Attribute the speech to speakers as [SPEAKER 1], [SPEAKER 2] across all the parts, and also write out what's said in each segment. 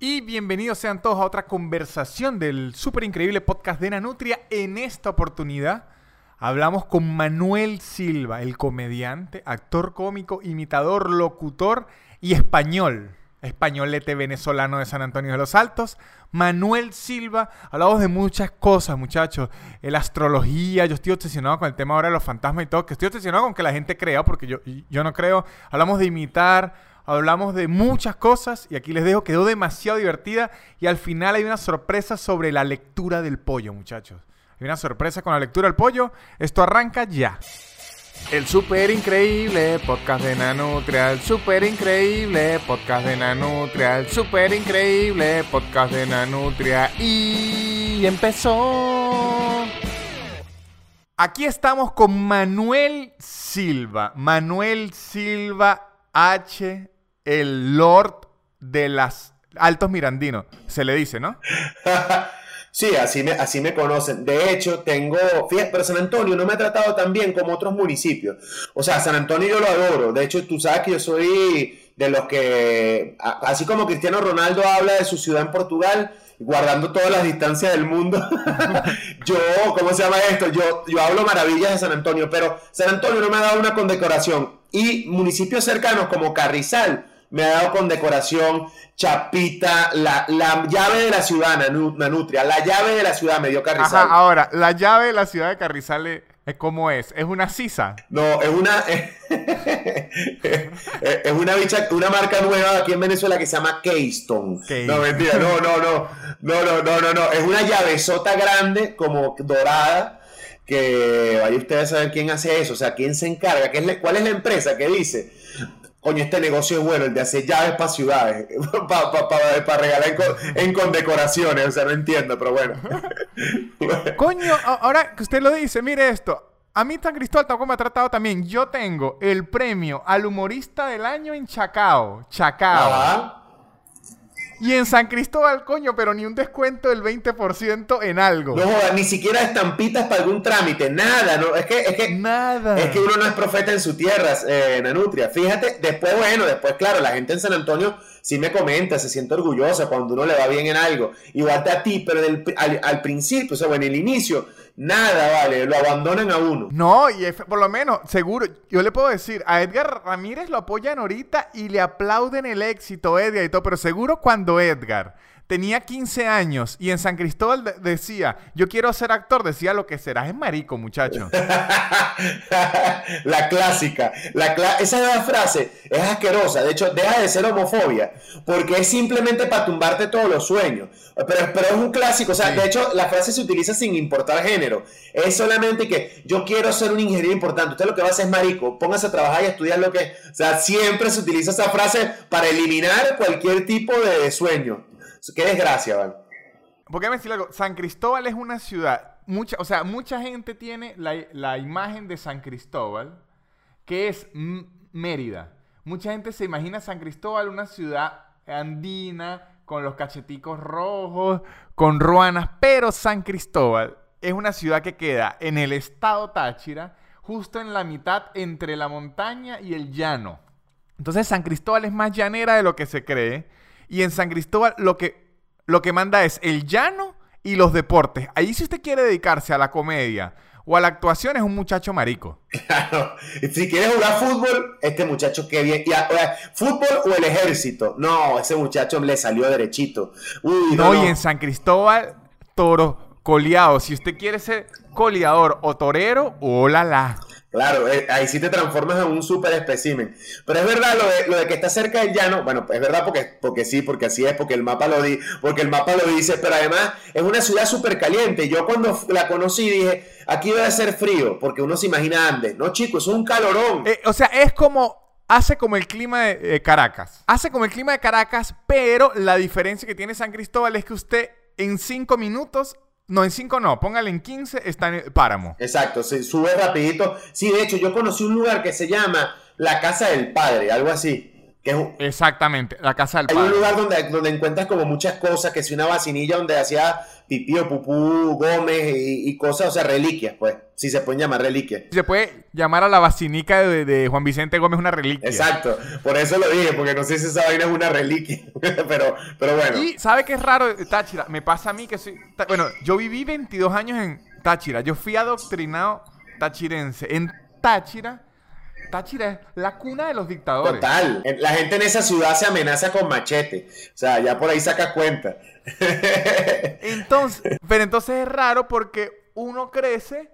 [SPEAKER 1] Y bienvenidos sean todos a otra conversación del súper increíble podcast de Nanutria. En esta oportunidad hablamos con Manuel Silva, el comediante, actor cómico, imitador, locutor y español. Españolete venezolano de San Antonio de los Altos. Manuel Silva, hablamos de muchas cosas, muchachos. La astrología, yo estoy obsesionado con el tema ahora de los fantasmas y todo, que estoy obsesionado con que la gente crea, porque yo, yo no creo. Hablamos de imitar, hablamos de muchas cosas y aquí les dejo, quedó demasiado divertida y al final hay una sorpresa sobre la lectura del pollo, muchachos. Hay una sorpresa con la lectura del pollo. Esto arranca ya. El super increíble podcast de Nanutria, el super increíble podcast de Nanutria, el super increíble podcast de Nanutria y empezó. Aquí estamos con Manuel Silva, Manuel Silva H el Lord de las Altos Mirandinos, se le dice, ¿no?
[SPEAKER 2] sí, así me, así me conocen. De hecho, tengo, fíjate, pero San Antonio no me ha tratado tan bien como otros municipios. O sea, San Antonio yo lo adoro. De hecho, tú sabes que yo soy de los que, así como Cristiano Ronaldo habla de su ciudad en Portugal, guardando todas las distancias del mundo. yo, ¿cómo se llama esto? Yo, yo hablo maravillas de San Antonio, pero San Antonio no me ha dado una condecoración. Y municipios cercanos como Carrizal, me ha dado condecoración, chapita, la, la llave de la ciudad, Nanutria, la llave de la ciudad me dio Carrizal.
[SPEAKER 1] Ajá, ahora, la llave de la ciudad de Carrizal eh, ¿Cómo es? ¿Es una sisa?
[SPEAKER 2] No, es una. es una, bicha, una marca nueva aquí en Venezuela que se llama Keystone. No, mentira, no, no, no. No, no, no, no, no. Es una llavezota grande, como dorada, que vaya ustedes a saber quién hace eso. O sea, quién se encarga, ¿Qué es cuál es la empresa que dice coño, este negocio es bueno, el de hacer llaves para ciudades, para regalar en, condecoraciones, o sea, no entiendo, pero bueno.
[SPEAKER 1] coño, ahora que usted lo dice, mire esto. A mí San Cristóbal tampoco me ha tratado también. Yo tengo el premio al humorista del año en Chacao. Chacao. Y en San Cristóbal, coño, pero ni un descuento del 20% en algo.
[SPEAKER 2] No jodas, ni siquiera estampitas para algún trámite, nada, no, es que, es que,
[SPEAKER 1] nada.
[SPEAKER 2] Es que uno no es profeta en su tierra, eh, Nanutria. Fíjate, después, bueno, después, claro, la gente en San Antonio sí me comenta, se siente orgullosa cuando uno le va bien en algo. Igual a ti, pero al, al, principio, o sea, bueno, en el inicio, Nada, vale, lo abandonan a uno.
[SPEAKER 1] No, y por lo menos, seguro, yo le puedo decir, a Edgar Ramírez lo apoyan ahorita y le aplauden el éxito, Edgar y todo, pero seguro cuando Edgar tenía 15 años y en San Cristóbal decía, yo quiero ser actor, decía lo que serás es marico, muchacho.
[SPEAKER 2] la clásica. La esa frase es asquerosa. De hecho, deja de ser homofobia. Porque es simplemente para tumbarte todos los sueños. Pero, pero es un clásico. O sea, de hecho, la frase se utiliza sin importar género. Es solamente que yo quiero ser un ingeniero importante. Usted lo que va a hacer es marico. Póngase a trabajar y estudiar lo que... O sea, siempre se utiliza esa frase para eliminar cualquier tipo de sueño. Qué desgracia, ¿vale?
[SPEAKER 1] Porque me decir algo, San Cristóbal es una ciudad, mucha, o sea, mucha gente tiene la, imagen de San Cristóbal, que es Mérida. Mucha gente se imagina San Cristóbal una ciudad andina, con los cacheticos rojos, con ruanas, pero San Cristóbal es una ciudad que queda en el estado Táchira, justo en la mitad entre la montaña y el llano. Entonces San Cristóbal es más llanera de lo que se cree. Y en San Cristóbal lo que, lo que manda es el llano y los deportes. Ahí si usted quiere dedicarse a la comedia o a la actuación es un muchacho marico.
[SPEAKER 2] Claro. Si quiere jugar fútbol, este muchacho que bien. fútbol o el ejército. No, ese muchacho le salió derechito.
[SPEAKER 1] Uy, no, y en San Cristóbal, toro coleado. Si usted quiere ser coleador o torero, hola la.
[SPEAKER 2] Claro, eh, ahí sí te transformas en un super espécimen. Pero es verdad lo de, lo de, que está cerca del llano, bueno, es verdad porque, porque sí, porque así es, porque el mapa lo di, porque el mapa lo dice, pero además es una ciudad súper caliente. Yo cuando la conocí dije, aquí debe ser frío, porque uno se imagina Andes. No, chicos, es un calorón.
[SPEAKER 1] Eh, o sea, es como hace como el clima de Caracas. Hace como el clima de Caracas, pero la diferencia que tiene San Cristóbal es que usted en cinco minutos no, en 5 no, póngale en 15, está en el páramo.
[SPEAKER 2] Exacto, se sube rapidito. Sí, de hecho, yo conocí un lugar que se llama la Casa del Padre, algo así. Que es un,
[SPEAKER 1] Exactamente, la casa del
[SPEAKER 2] hay
[SPEAKER 1] padre.
[SPEAKER 2] un lugar donde, donde encuentras como muchas cosas, que si una vacinilla donde hacía pipí o pupú Gómez y, y cosas, o sea, reliquias, pues, si se pueden llamar reliquias.
[SPEAKER 1] Se puede llamar a la basinica de, de Juan Vicente Gómez una reliquia.
[SPEAKER 2] Exacto, por eso lo dije, porque no sé si esa vaina es una reliquia, pero, pero bueno.
[SPEAKER 1] Y ¿sabe qué es raro Táchira? Me pasa a mí que soy... Bueno, yo viví 22 años en Táchira. Yo fui adoctrinado tachirense. En Táchira, Táchira es la cuna de los dictadores.
[SPEAKER 2] Total, la gente en esa ciudad se amenaza con machete, o sea, ya por ahí saca cuenta.
[SPEAKER 1] Entonces, pero entonces es raro porque uno crece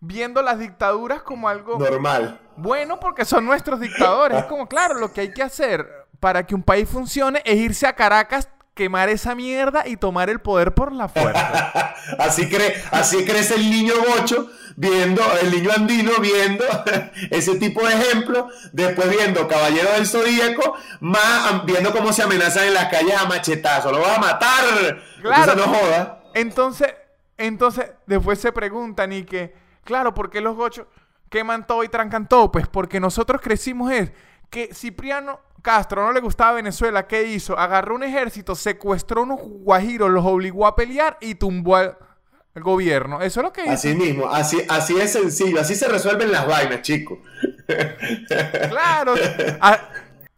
[SPEAKER 1] viendo las dictaduras como algo
[SPEAKER 2] Normal.
[SPEAKER 1] bueno porque son nuestros dictadores. Es como, claro, lo que hay que hacer para que un país funcione es irse a Caracas, quemar esa mierda y tomar el poder por la fuerza.
[SPEAKER 2] Así, cre así crece el niño bocho viendo, el niño andino viendo ese tipo de ejemplos, después viendo Caballero del Zodíaco, más viendo cómo se amenazan en las calles a machetazo, lo vas a matar.
[SPEAKER 1] Claro.
[SPEAKER 2] Entonces no joda.
[SPEAKER 1] Entonces, entonces, después se preguntan y que, claro, ¿por qué los gochos queman todo y trancan todo? Pues porque nosotros crecimos es que Cipriano Castro no le gustaba Venezuela, ¿qué hizo? Agarró un ejército, secuestró unos guajiros, los obligó a pelear y tumbó al al gobierno. Eso es lo que hizo.
[SPEAKER 2] Así mismo, así, así es sencillo, así se resuelven las vainas, chicos.
[SPEAKER 1] Claro. Ah,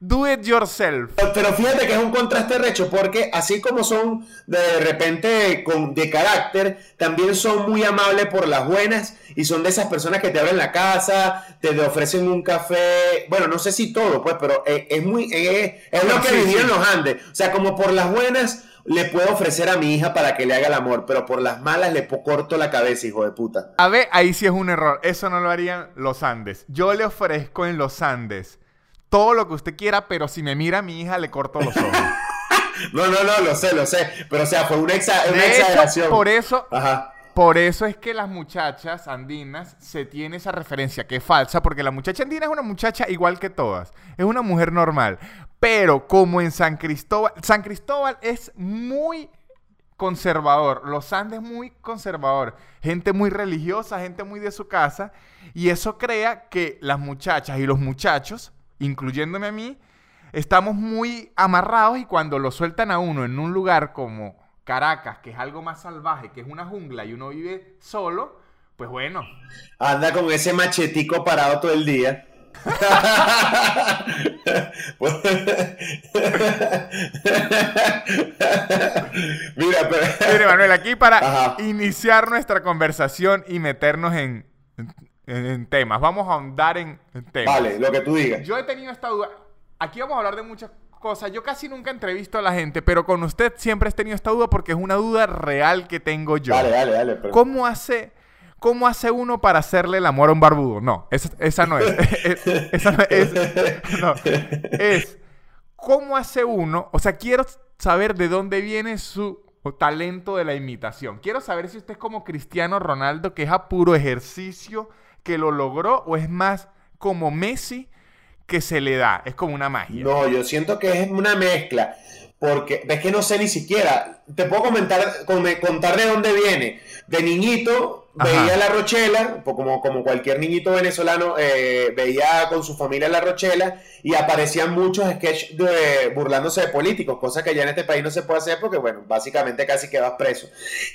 [SPEAKER 1] do it yourself.
[SPEAKER 2] Pero fíjate que es un contraste recho, porque así como son de repente con, de carácter, también son muy amables por las buenas y son de esas personas que te abren la casa, te, ofrecen un café, bueno, no sé si todo, pues, pero es, es muy, es, es lo que
[SPEAKER 1] Sí,
[SPEAKER 2] en los Andes. O sea, como por las buenas le puedo ofrecer a mi hija para que le haga el amor, pero por las malas le corto la cabeza, hijo de puta.
[SPEAKER 1] A ver, ahí sí es un error. Eso no lo harían los Andes. Yo le ofrezco en los Andes todo lo que usted quiera, pero si me mira a mi hija le corto los ojos.
[SPEAKER 2] No, no, no, lo sé, lo sé, pero o sea, fue una, exa- una
[SPEAKER 1] De hecho,
[SPEAKER 2] exageración.
[SPEAKER 1] por eso,
[SPEAKER 2] Ajá.
[SPEAKER 1] por eso es que las muchachas andinas se tiene esa referencia que es falsa, porque la muchacha andina es una muchacha igual que todas, es una mujer normal. Pero como en San Cristóbal, San Cristóbal es muy conservador, los Andes muy conservador, gente muy religiosa, gente muy de su casa, y eso crea que las muchachas y los muchachos, incluyéndome a mí, estamos muy amarrados y cuando lo sueltan a uno en un lugar como Caracas, que es algo más salvaje, que es una jungla y uno vive solo, pues bueno,
[SPEAKER 2] Anda con ese machetico parado todo el día. Mira, pero...
[SPEAKER 1] Mire, Manuel, aquí para
[SPEAKER 2] Ajá.
[SPEAKER 1] iniciar nuestra conversación y meternos en, en- en temas, vamos a ahondar en, en temas.
[SPEAKER 2] Vale, lo que tú digas.
[SPEAKER 1] Yo he tenido esta duda. Aquí vamos a hablar de muchas cosas. Yo casi nunca entrevisto a la gente, pero con usted siempre he tenido esta duda porque es una duda real que tengo yo.
[SPEAKER 2] Dale, dale, dale. pero-
[SPEAKER 1] ¿Cómo hace, ¿Cómo hace uno para hacerle el amor a un barbudo? No, esa, esa no es. Es- esa no es. no. Es, ¿cómo hace uno? O sea, quiero saber de dónde viene su talento de la imitación. Quiero saber si usted es como Cristiano Ronaldo, que es a puro ejercicio que lo logró, o es más como Messi, que se le da. Es como una magia.
[SPEAKER 2] No, yo siento que es una mezcla. Porque ves que no sé ni siquiera. Te puedo comentar, come- contar de dónde viene. De niñito
[SPEAKER 1] Ajá.
[SPEAKER 2] veía La Rochela, pues como, como cualquier niñito venezolano, eh, veía con su familia La Rochela y aparecían muchos sketches de, burlándose de políticos, cosa que ya en este país no se puede hacer porque, bueno, básicamente casi quedas preso.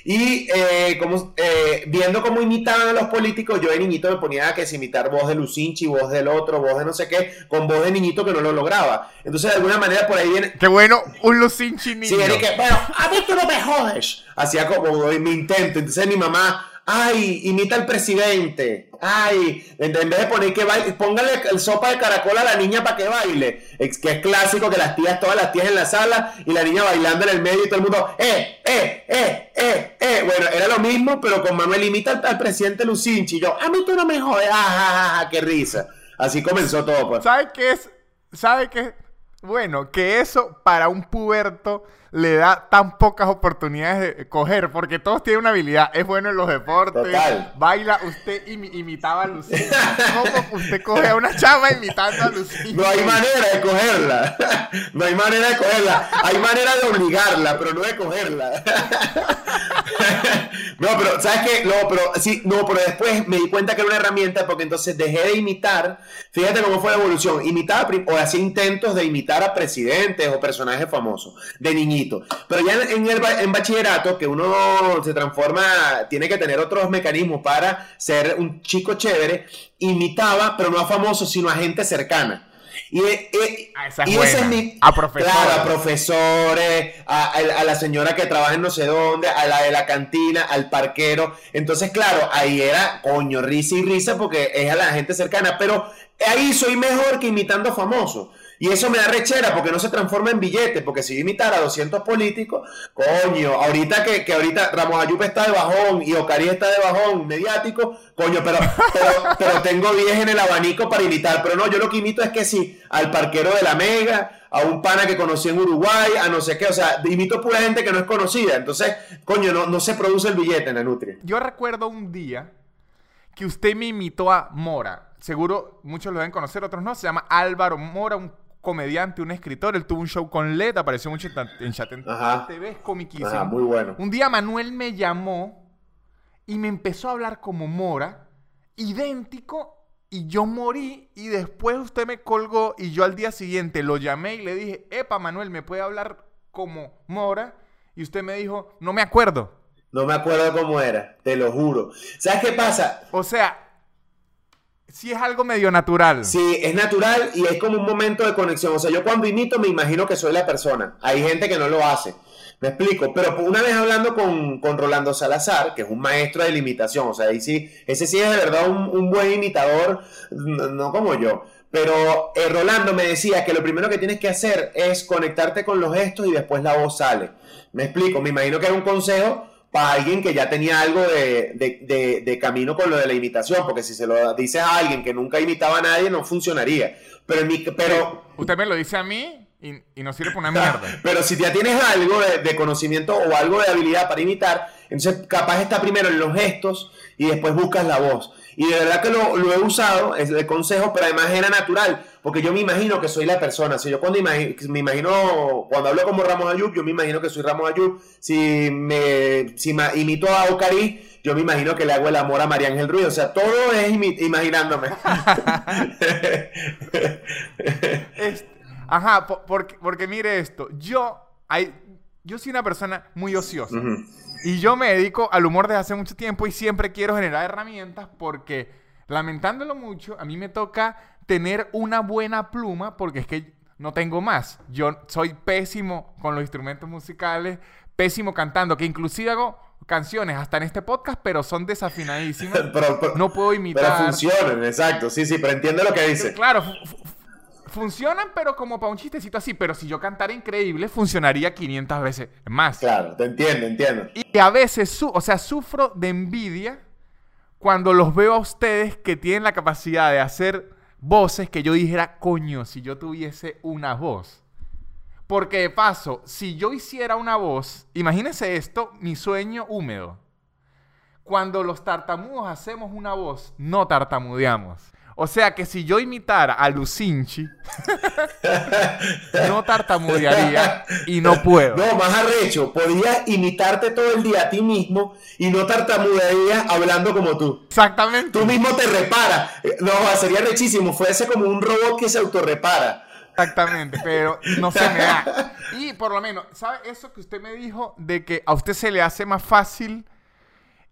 [SPEAKER 2] Y eh, como, eh, viendo cómo imitaban a los políticos, yo de niñito me ponía a que se imitar voz de Lucinchi, voz del otro, voz de no sé qué, con voz de niñito que no lo lograba. Entonces, de alguna manera, por ahí viene.
[SPEAKER 1] Qué bueno, un Lucinchi niño.
[SPEAKER 2] Sí, era que, bueno, a mí tú no me jodes. Hacía como mi intento. Entonces, mi mamá, ay, imita al presidente. Ay, en, vez de poner que baile, póngale el sopa de caracol a la niña para que baile. Es que es clásico que las tías, todas las tías en la sala y la niña bailando en el medio y todo el mundo, eh, eh, eh, eh, eh. Bueno, era lo mismo, pero con Manuel imita al, al presidente Lucinchi. Y yo, a mí tú no me jodes, ah, ah, ah, qué risa. Así comenzó todo, pues.
[SPEAKER 1] ¿Sabe qué es? ¿Sabe qué? Bueno, que eso para un puberto le da tan pocas oportunidades de coger, porque todos tienen una habilidad. Es bueno en los deportes.
[SPEAKER 2] Total.
[SPEAKER 1] Baila, usted imi- imitaba a Lucía. ¿Cómo usted coge a una chava imitando a Lucía?
[SPEAKER 2] No hay manera de cogerla. No hay manera de cogerla. Hay manera de obligarla, pero no de cogerla. No, pero ¿sabes qué? No, pero sí, no, pero después me di cuenta que era una herramienta porque entonces dejé de imitar. Fíjate cómo fue la evolución. Imitaba o hacía intentos de imitar a presidentes o personajes famosos de Pero ya en, el, en bachillerato, que uno se transforma, tiene que tener otros mecanismos para ser un chico chévere, imitaba, pero no a famosos, sino a gente cercana. Y,
[SPEAKER 1] ah, ese es mi. A profesores.
[SPEAKER 2] Claro, a profesores, a, la señora que trabaja en no sé dónde, a la de la cantina, al parquero. Entonces, claro, ahí era coño, risa y risa porque es a la gente cercana. Pero ahí soy mejor que imitando famosos. Y eso me da rechera porque no se transforma en billete, porque si yo imitar a 200 políticos, coño, ahorita que, que ahorita Ramos Ayupe está de bajón y Ocari está de bajón mediático, coño, pero, pero, tengo 10 en el abanico para imitar. Pero no, yo lo que imito es que sí, al parquero de la Mega, a un pana que conocí en Uruguay, a no sé qué, o sea, imito pura gente que no es conocida. Entonces, coño, no, no se produce el billete en la Nutria.
[SPEAKER 1] Yo recuerdo un día que usted me imitó a Mora. Seguro muchos lo deben conocer, otros no. Se llama Álvaro Mora, un comediante, un escritor. Él tuvo un show con LED, apareció mucho en Chat TV, es comiquísimo.
[SPEAKER 2] muy bueno.
[SPEAKER 1] Un día Manuel me llamó y me empezó a hablar como Mora, idéntico, y yo morí. Y después usted me colgó y yo al día siguiente lo llamé y le dije, Epa, Manuel, ¿me puede hablar como Mora? Y usted me dijo, no me acuerdo.
[SPEAKER 2] No me acuerdo cómo era, te lo juro. ¿Sabes qué pasa?
[SPEAKER 1] O sea, sí es algo medio natural.
[SPEAKER 2] Sí, es natural y es como un momento de conexión. O sea, yo cuando imito me imagino que soy la persona. Hay gente que no lo hace. Me explico, pero una vez hablando con, Rolando Salazar, que es un maestro de imitación, o sea, ahí sí, ese sí es de verdad un, buen imitador, no, como yo. Pero eh, Rolando me decía que lo primero que tienes que hacer es conectarte con los gestos y después la voz sale. Me explico, me imagino que era un consejo para alguien que ya tenía algo de, camino con lo de la imitación, porque si se lo dices a alguien que nunca imitaba a nadie, no funcionaría. Pero, pero
[SPEAKER 1] Usted me lo dice a mí y, y no sirve para una mierda.
[SPEAKER 2] pero si ya tienes algo de, conocimiento o algo de habilidad para imitar, entonces capaz está primero en los gestos y después buscas la voz. Y de verdad que lo, he usado, es de consejo, pero además era natural, porque yo me imagino que soy la persona. Si yo cuando me imagino, cuando hablo como Ramos Ayub, yo me imagino que soy Ramos Ayub. Si me, si imito a Ocari, yo me imagino que le hago el amor a María Ángel Ruiz. O sea, todo es imaginándome.
[SPEAKER 1] ajá, porque, porque mire esto, yo, hay, yo soy una persona muy ociosa. Y yo me dedico al humor desde hace mucho tiempo y siempre quiero generar herramientas porque, lamentándolo mucho, a mí me toca tener una buena pluma porque es que no tengo más. Yo soy pésimo con los instrumentos musicales, pésimo cantando, que inclusive hago canciones hasta en este podcast, pero son desafinadísimas. no puedo imitar.
[SPEAKER 2] Pero funcionan, exacto. Sí, sí, pero entiende lo que dice.
[SPEAKER 1] Claro, funcionan, pero como para un chistecito así. Pero si yo cantara increíble, funcionaría 500 veces más.
[SPEAKER 2] Claro, te entiendo, entiendo.
[SPEAKER 1] Y a veces, su o sea, sufro de envidia cuando los veo a ustedes que tienen la capacidad de hacer voces que yo dijera, coño, si yo tuviese una voz. Porque de paso, si yo hiciera una voz, imagínense esto, mi sueño húmedo. Cuando los tartamudos hacemos una voz, no tartamudeamos. O sea que si yo imitara a Lucinchi, no tartamudearía y no puedo.
[SPEAKER 2] No, más arrecho, podrías imitarte todo el día a ti mismo y no tartamudearías hablando como tú.
[SPEAKER 1] Exactamente.
[SPEAKER 2] Tú mismo te reparas. No, sería rechísimo, fuese como un robot que se autorrepara.
[SPEAKER 1] Exactamente, pero no se me da. Y por lo menos, ¿sabe eso que usted me dijo de que a usted se le hace más fácil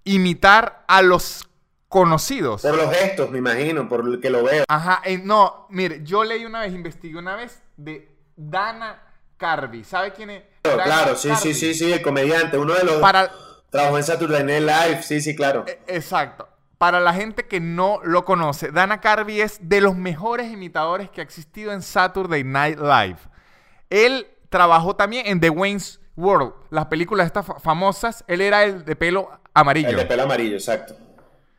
[SPEAKER 1] imitar a los conocidos.
[SPEAKER 2] Por los gestos, me imagino, por el que lo veo.
[SPEAKER 1] Ajá, eh, no, mire, yo leí una vez, investigué una vez de Dana Carvey. ¿Sabe quién es?
[SPEAKER 2] claro, sí, sí, sí, sí, el comediante, uno de los... Para... Trabajó en Saturday Night Live, sí, sí, claro.
[SPEAKER 1] E, exacto. Para la gente que no lo conoce, Dana Carvey es de los mejores imitadores que ha existido en Saturday Night Live. Él trabajó también en The Wayne's World, las películas estas famosas. Él era el de pelo amarillo.
[SPEAKER 2] El de pelo amarillo, exacto.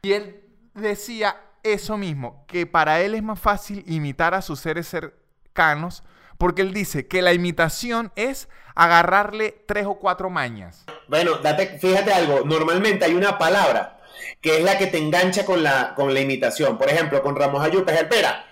[SPEAKER 1] Y él decía eso mismo, que para él es más fácil imitar a sus seres cercanos, porque él dice que la imitación es agarrarle tres o cuatro mañas.
[SPEAKER 2] Bueno, date, fíjate algo, normalmente hay una palabra que es la que te engancha con la, con la imitación. Por ejemplo, con Ramos Ayupe, espera.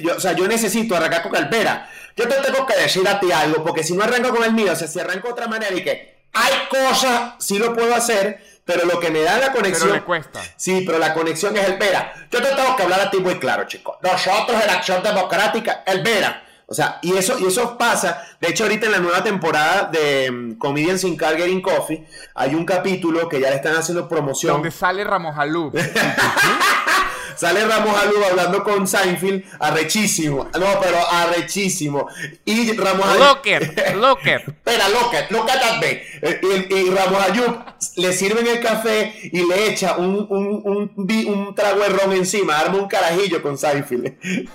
[SPEAKER 2] yo, o sea, yo necesito arrancar con Calpera. Yo te tengo que decir a ti algo, porque si no arranco con el mío, o sea, si arranco de otra manera y que hay cosas, sí lo puedo hacer, pero lo que me da la conexión. Pero
[SPEAKER 1] le cuesta.
[SPEAKER 2] Sí, pero la conexión es el Vera. Yo te tengo que hablar a ti muy claro, chico. Nosotros en Acción Democrática, el Vera. O sea, y eso, y eso pasa. De hecho, ahorita en la nueva temporada de mm, Comedians in Car Getting Coffee, hay un capítulo que ya le están haciendo promoción.
[SPEAKER 1] Donde sale Ramos Alú.
[SPEAKER 2] Sale Ramos Alú hablando con Seinfeld, arrechísimo. No, pero arrechísimo. Y Ramos Alú.
[SPEAKER 1] Locker, locker.
[SPEAKER 2] Espera, locker, that man. Eh, Y, y Ramos Ayub le sirven el café y le echa un, un, un, un trago de ron encima, arma un carajillo con Seinfeld.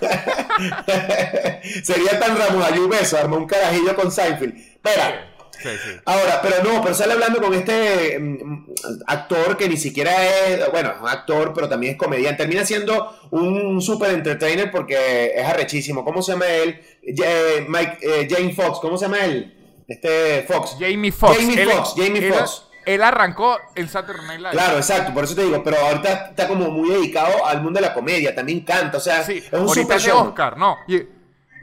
[SPEAKER 2] Sería tan Ramos Ayub eso, arma un carajillo con Seinfeld. Espera.
[SPEAKER 1] Sí, sí.
[SPEAKER 2] Ahora, pero no, pero sale hablando con este mm, actor que ni siquiera es, bueno, es un actor, pero también es comediante. Termina siendo un super entertainer porque es arrechísimo. ¿Cómo se llama él? Ja- Mike, eh, Jane Fox, ¿cómo se llama él? Este Fox.
[SPEAKER 1] Jamie Foxx.
[SPEAKER 2] Jamie
[SPEAKER 1] Él-
[SPEAKER 2] Foxx, Jamie
[SPEAKER 1] él-
[SPEAKER 2] Foxx.
[SPEAKER 1] Él arrancó en Saturday Night Live.
[SPEAKER 2] Claro, exacto, por eso te digo, pero ahorita está como muy dedicado al mundo de la comedia, también canta, o sea,
[SPEAKER 1] Sí,
[SPEAKER 2] es un
[SPEAKER 1] ahorita
[SPEAKER 2] super show.
[SPEAKER 1] Oscar, no. Y,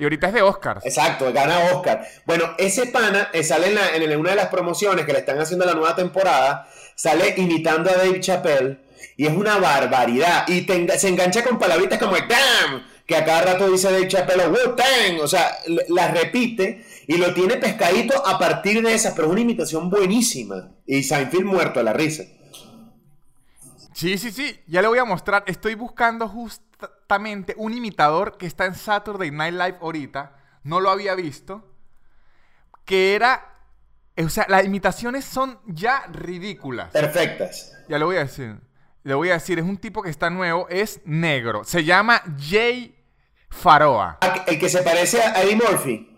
[SPEAKER 1] y ahorita es de Oscar.
[SPEAKER 2] Exacto, gana Oscar. Bueno, ese pana eh, sale en, la- en una de las promociones que le están haciendo la nueva temporada, sale imitando a Dave Chappelle y es una barbaridad. Y te se engancha con palabritas como damn, que a cada rato dice Dave Chappelle, Wu-Tang, o sea, las repite y lo tiene pescadito a partir de esas, pero es una imitación buenísima. Y Seinfeld muerto a la risa.
[SPEAKER 1] Sí, sí, sí. Ya le voy a mostrar. Estoy buscando justamente un imitador que está en Saturday Night Live ahorita. No lo había visto. Que era. O sea, las imitaciones son ya ridículas.
[SPEAKER 2] Perfectas.
[SPEAKER 1] Ya le voy a decir. Le voy a decir, es un tipo que está nuevo, es negro. Se llama Jay Faroa.
[SPEAKER 2] Ah, El que se parece a Eddie Murphy.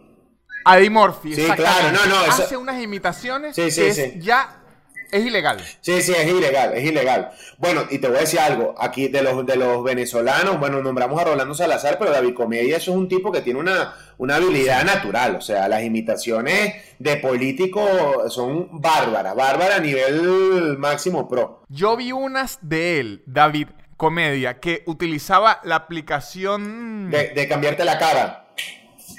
[SPEAKER 1] Eddie Murphy.
[SPEAKER 2] Sí,
[SPEAKER 1] exactamente.
[SPEAKER 2] claro, no, no, eso-
[SPEAKER 1] Hace unas imitaciones
[SPEAKER 2] Sí, sí,
[SPEAKER 1] que es ya es ilegal.
[SPEAKER 2] Sí, sí, es ilegal, es ilegal. Bueno, y te voy a decir algo, aquí de los, de los venezolanos, bueno, nombramos a Rolando Salazar, pero David Comedia eso es un tipo que tiene una, una habilidad natural, o sea, las imitaciones de políticos son bárbaras, bárbaras a nivel máximo pro.
[SPEAKER 1] Yo vi unas de él, David Comedia, que utilizaba la aplicación
[SPEAKER 2] De, de cambiarte la cara.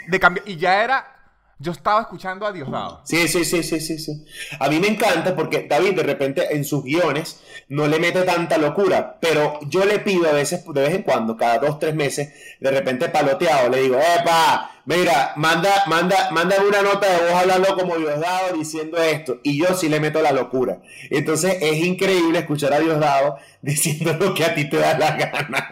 [SPEAKER 1] de cambiar. Y ya era. Yo estaba escuchando a Diosdado.
[SPEAKER 2] Sí, sí, sí, sí, sí, sí. A mí me encanta porque David de repente en sus guiones no le mete tanta locura, pero yo le pido a veces, de vez en cuando, cada dos, tres meses, de repente paloteado, le digo, epa, mira, manda, manda, manda una nota de voz hablando como Diosdado diciendo esto, y yo sí le meto la locura. Entonces es increíble escuchar a Diosdado diciendo lo que a ti te da la gana.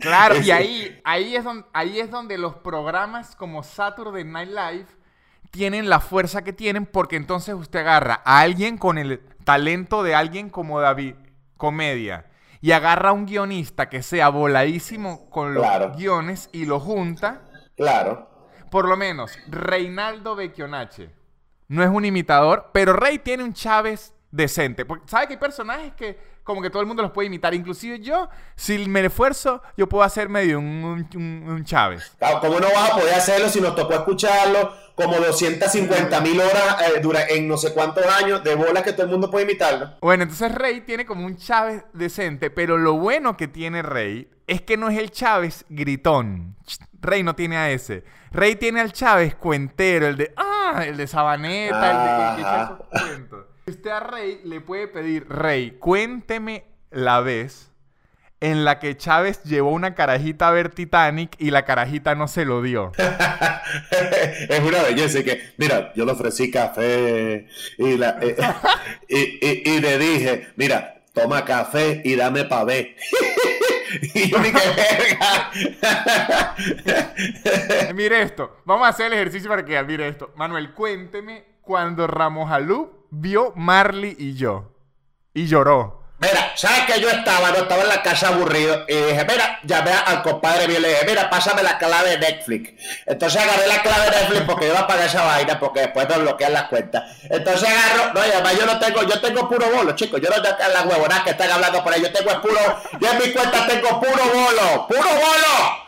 [SPEAKER 1] Claro, y ahí, ahí, es donde, ahí es donde los programas como Saturday Night Live tienen la fuerza que tienen porque entonces usted agarra a alguien con el talento de alguien como David Comedia y agarra a un guionista que sea voladísimo con los
[SPEAKER 2] Claro.
[SPEAKER 1] guiones y lo junta.
[SPEAKER 2] Claro.
[SPEAKER 1] Por lo menos, Reinaldo Becchionache no es un imitador, pero Rey tiene un Chávez decente. Porque, ¿Sabe que hay personajes que como que todo el mundo los puede imitar? Inclusive yo, si me esfuerzo, yo puedo hacer medio un, un- un Chávez.
[SPEAKER 2] Claro, ¿Cómo no vas a poder hacerlo si nos tocó escucharlo como 250 mil horas eh, dura- en no sé cuántos años de bolas que todo el mundo puede imitarlo?
[SPEAKER 1] Bueno, entonces Rey tiene como un Chávez decente, pero lo bueno que tiene Rey es que no es el Chávez gritón. Rey no tiene a ese. Rey tiene al Chávez cuentero, el de ah, el de Sabaneta, el de que echa
[SPEAKER 2] Ajá.
[SPEAKER 1] esos cuentos. Usted a Rey le puede pedir, Rey, cuénteme la vez en la que Chávez llevó una carajita a ver Titanic y la carajita no se lo dio.
[SPEAKER 2] es una belleza que, mira, yo le ofrecí café y, la- eh, y, y- y le dije, mira, toma café y dame pa' ver. y yo verga.
[SPEAKER 1] Mire esto, vamos a hacer el ejercicio para que mire esto. Manuel, cuénteme cuando Ramos Alú vio Marley y yo. Y lloró.
[SPEAKER 2] Mira, ¿sabes que yo estaba? No estaba en la casa aburrido y dije, mira, llamé al compadre mío y le dije, mira, pásame la clave de Netflix. Entonces agarré la clave de Netflix porque iba a pagar esa vaina porque después nos bloquean las cuentas. Entonces agarro, no, y además yo no tengo, yo tengo puro bolo, chicos, yo no tengo las huevonas que están hablando por ahí, yo tengo es puro, yo en mi cuenta tengo puro bolo, puro bolo.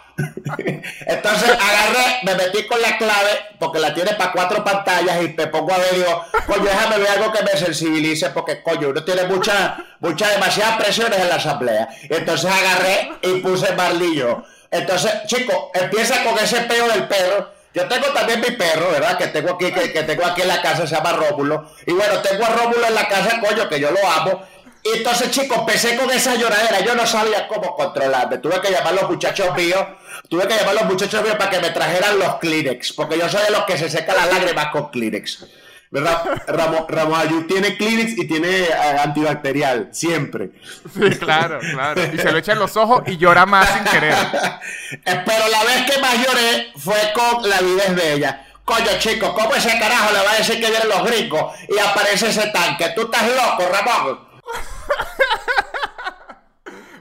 [SPEAKER 2] Entonces agarré, me metí con la clave, porque la tiene para cuatro pantallas, y me pongo a ver, digo, coño, déjame ver algo que me sensibilice, porque coño, uno tiene muchas, muchas, demasiadas presiones en la asamblea. Entonces agarré y puse Marlillo. Entonces, chicos, empieza con ese peo del perro. Yo tengo también mi perro, ¿verdad? Que tengo aquí, que, que tengo aquí en la casa, se llama Rómulo. Y bueno, tengo a Rómulo en la casa, coño, que yo lo amo. Y entonces, chicos, empecé con esa lloradera. Yo no sabía cómo controlarme. Tuve que llamar a los muchachos míos. Tuve que llamar a los muchachos míos para que me trajeran los Kleenex. Porque yo soy de los que se seca las lágrimas con Kleenex. ¿Verdad? Ramo, Ramos Ayú tiene Kleenex y tiene eh, antibacterial. Siempre.
[SPEAKER 1] Sí, claro, claro. Y se lo echa en los ojos y llora más sin querer.
[SPEAKER 2] Pero la vez que más lloré fue con la vida es bella. Coño, chico, ¿cómo ese carajo le va a decir que vienen los gringos y aparece ese tanque? ¿Tú estás loco, Ramón?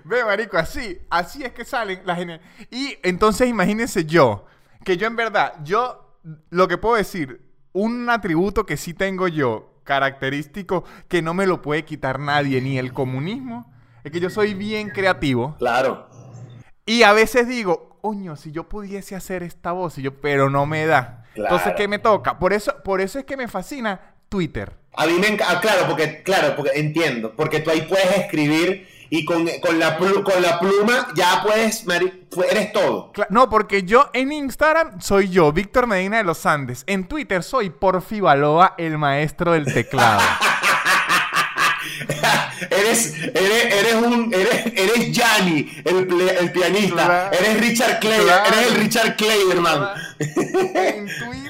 [SPEAKER 1] Ve, marico, así, así es que salen las Y entonces imagínense yo, que yo en verdad, yo lo que puedo decir, un atributo que sí tengo yo, característico, que no me lo puede quitar nadie, ni el comunismo, es que yo soy bien creativo.
[SPEAKER 2] Claro.
[SPEAKER 1] Y a veces digo, coño, si yo pudiese hacer esta voz, y yo, pero no me da. Entonces. ¿qué me toca? Por eso, por eso es que me fascina Twitter.
[SPEAKER 2] A mí me encanta, claro, porque, claro, porque entiendo, porque tú ahí puedes escribir y con, con, la, plu- con la pluma ya puedes, eres todo.
[SPEAKER 1] No, porque yo en Instagram soy yo, Víctor Medina de los Andes. En Twitter soy Porfi Baloa, el maestro del teclado.
[SPEAKER 2] eres, eres, eres un, eres, eres Gianni, el, el pianista.
[SPEAKER 1] Claro.
[SPEAKER 2] Eres Richard Clay,
[SPEAKER 1] Claro.
[SPEAKER 2] eres el Richard Clayderman.
[SPEAKER 1] en Twitter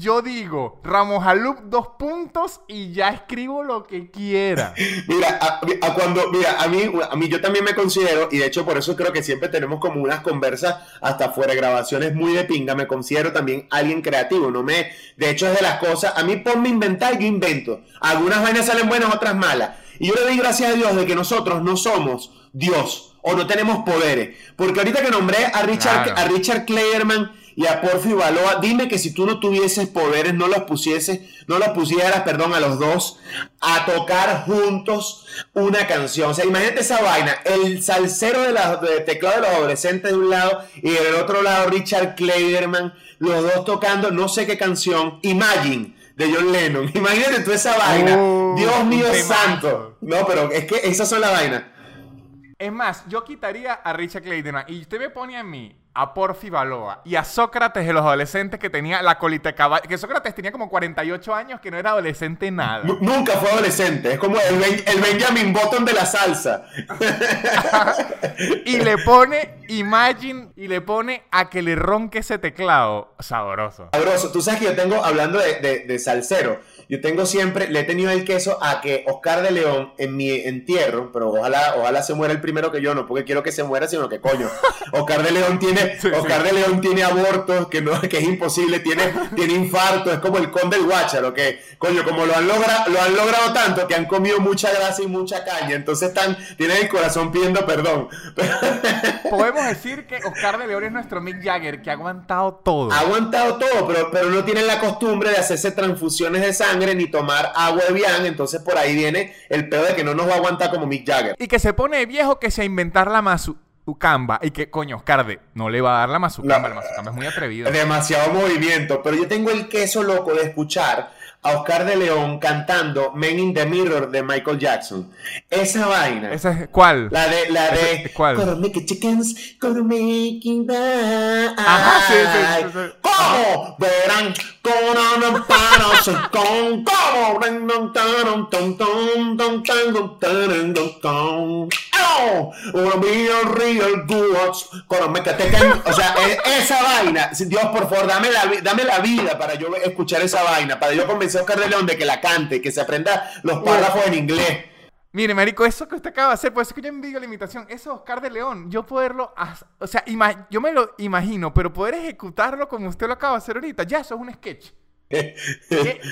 [SPEAKER 1] yo digo Ramos Alup dos puntos y ya escribo lo que quiera.
[SPEAKER 2] Mira, a, a cuando, mira, a mí, a mí yo también me considero, y de hecho por eso creo que siempre tenemos como unas conversas hasta fuera de grabaciones muy de pinga, me considero también alguien creativo, no me, de hecho es de las cosas, a mí ponme a inventar, yo invento, algunas vainas salen buenas, otras malas, y yo le doy gracias a Dios de que nosotros no somos Dios, o no tenemos poderes, porque ahorita que nombré a Richard,
[SPEAKER 1] Claro.
[SPEAKER 2] a Richard Clayerman y a Porfi Baloa, dime que si tú no tuvieses poderes, no los pusieses, no los pusieras, perdón, a los dos, a tocar juntos una canción. O sea, imagínate esa vaina, el salsero de, la, de teclado de los adolescentes de un lado y del otro lado Richard Clayderman, los dos tocando no sé qué canción, Imagine. De John Lennon. Imagínate tú esa vaina.
[SPEAKER 1] Oh,
[SPEAKER 2] Dios mío santo. No, pero es que esas son las vainas.
[SPEAKER 1] Es más, yo quitaría a Richard Clayton y usted me pone a mí, a Porfi Baloa y a Sócrates de los adolescentes que tenía la colita de caballo. Que Sócrates tenía como 48 años que no era adolescente nada.
[SPEAKER 2] Nu- Nunca fue adolescente. Es como el, Ben- el Benjamin Button de la salsa.
[SPEAKER 1] Y le pone Imagine y le pone a que le ronque ese teclado. Sabroso.
[SPEAKER 2] Sabroso. Tú sabes que yo tengo, hablando de, de, de salsero, yo tengo siempre, le he tenido el queso a que Oscar de León en mi entierro, pero ojalá, ojalá se muera el primero que yo, no porque quiero que se muera, sino que coño. Oscar de León tiene,
[SPEAKER 1] Sí, sí.
[SPEAKER 2] Oscar de León tiene abortos, que no, que es imposible, tiene, tiene infarto, es como el conde del Guácharo, que, coño, como lo han logrado, lo han logrado tanto que han comido mucha grasa y mucha caña, entonces están, tienen el corazón pidiendo perdón.
[SPEAKER 1] Podemos decir que Oscar de León es nuestro Mick Jagger, que ha aguantado todo.
[SPEAKER 2] Ha aguantado todo, pero, pero no tienen la costumbre de hacerse transfusiones de sangre ni tomar agua de Bian, entonces por ahí viene el pedo de que no nos va a aguantar como Mick Jagger.
[SPEAKER 1] Y que se pone viejo que se inventar la mazucamba. Y que, coño, Oscar de, no le va a dar la mazucamba.
[SPEAKER 2] No.
[SPEAKER 1] La mazucamba es muy atrevido.
[SPEAKER 2] Demasiado movimiento, pero yo tengo el queso loco de escuchar a Oscar de León cantando Men in the Mirror de Michael Jackson. Esa vaina.
[SPEAKER 1] ¿Esa es cuál?
[SPEAKER 2] La de, la de.
[SPEAKER 1] ¿Ese- cuál?
[SPEAKER 2] Chickens, right.
[SPEAKER 1] Ajá, sí, sí, sí, sí.
[SPEAKER 2] ¿Cómo? Verán, O sea, e- esa vaina, Dios, por favor, dame la, dame la vida para yo escuchar esa vaina, para yo convencer a Oscar de León de que la cante, que se aprenda los párrafos en inglés.
[SPEAKER 1] Mire, marico, eso que usted acaba de hacer, por eso es que yo envidio la imitación. Eso es Oscar de León. Yo poderlo... O sea, yo me lo imagino, pero poder ejecutarlo como usted lo acaba de hacer ahorita, ya, eso es un sketch.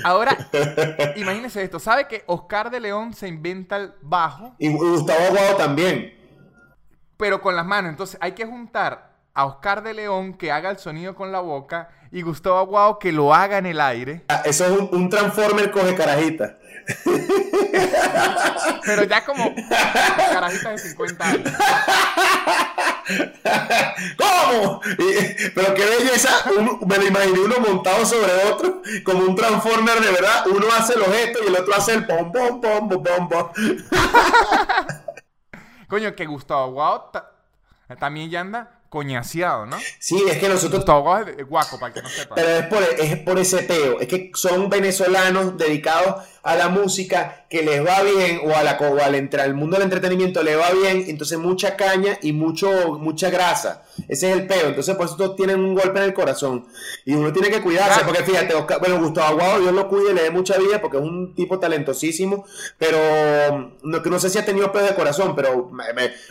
[SPEAKER 1] Ahora, imagínese esto. ¿Sabe que Oscar de León se inventa el bajo,
[SPEAKER 2] Y Gustavo Aguado también.
[SPEAKER 1] pero con las manos? Entonces hay que juntar a Oscar de León que haga el sonido con la boca y Gustavo Aguado que lo haga en el aire.
[SPEAKER 2] Ah, Eso es un, un Transformer coge carajita.
[SPEAKER 1] Pero ya como carajitas de 50 años.
[SPEAKER 2] ¿Cómo? Y- pero qué belleza. uno- me lo imaginé uno montado sobre otro, como un Transformer de verdad. Uno hace los gestos y el otro hace el pom, pom, pom, pom, pom, pom.
[SPEAKER 1] Coño, que Gustavo ta- también ya anda coñaseado, ¿no?
[SPEAKER 2] Sí, es que nosotros
[SPEAKER 1] Gustavo es guaco, para el que no sepa.
[SPEAKER 2] Pero es por, es por ese peo. Es que son venezolanos dedicados a la música que les va bien o, a la, o al, al mundo del entretenimiento le va bien, entonces mucha caña y mucho, mucha grasa. Ese es el peo. Entonces, por eso tienen un golpe en el corazón. Y uno tiene que cuidarse, porque fíjate, bueno, Gustavo Aguado, Dios lo cuide, le dé mucha vida porque es un tipo talentosísimo, pero no, no sé si ha tenido peo de corazón, pero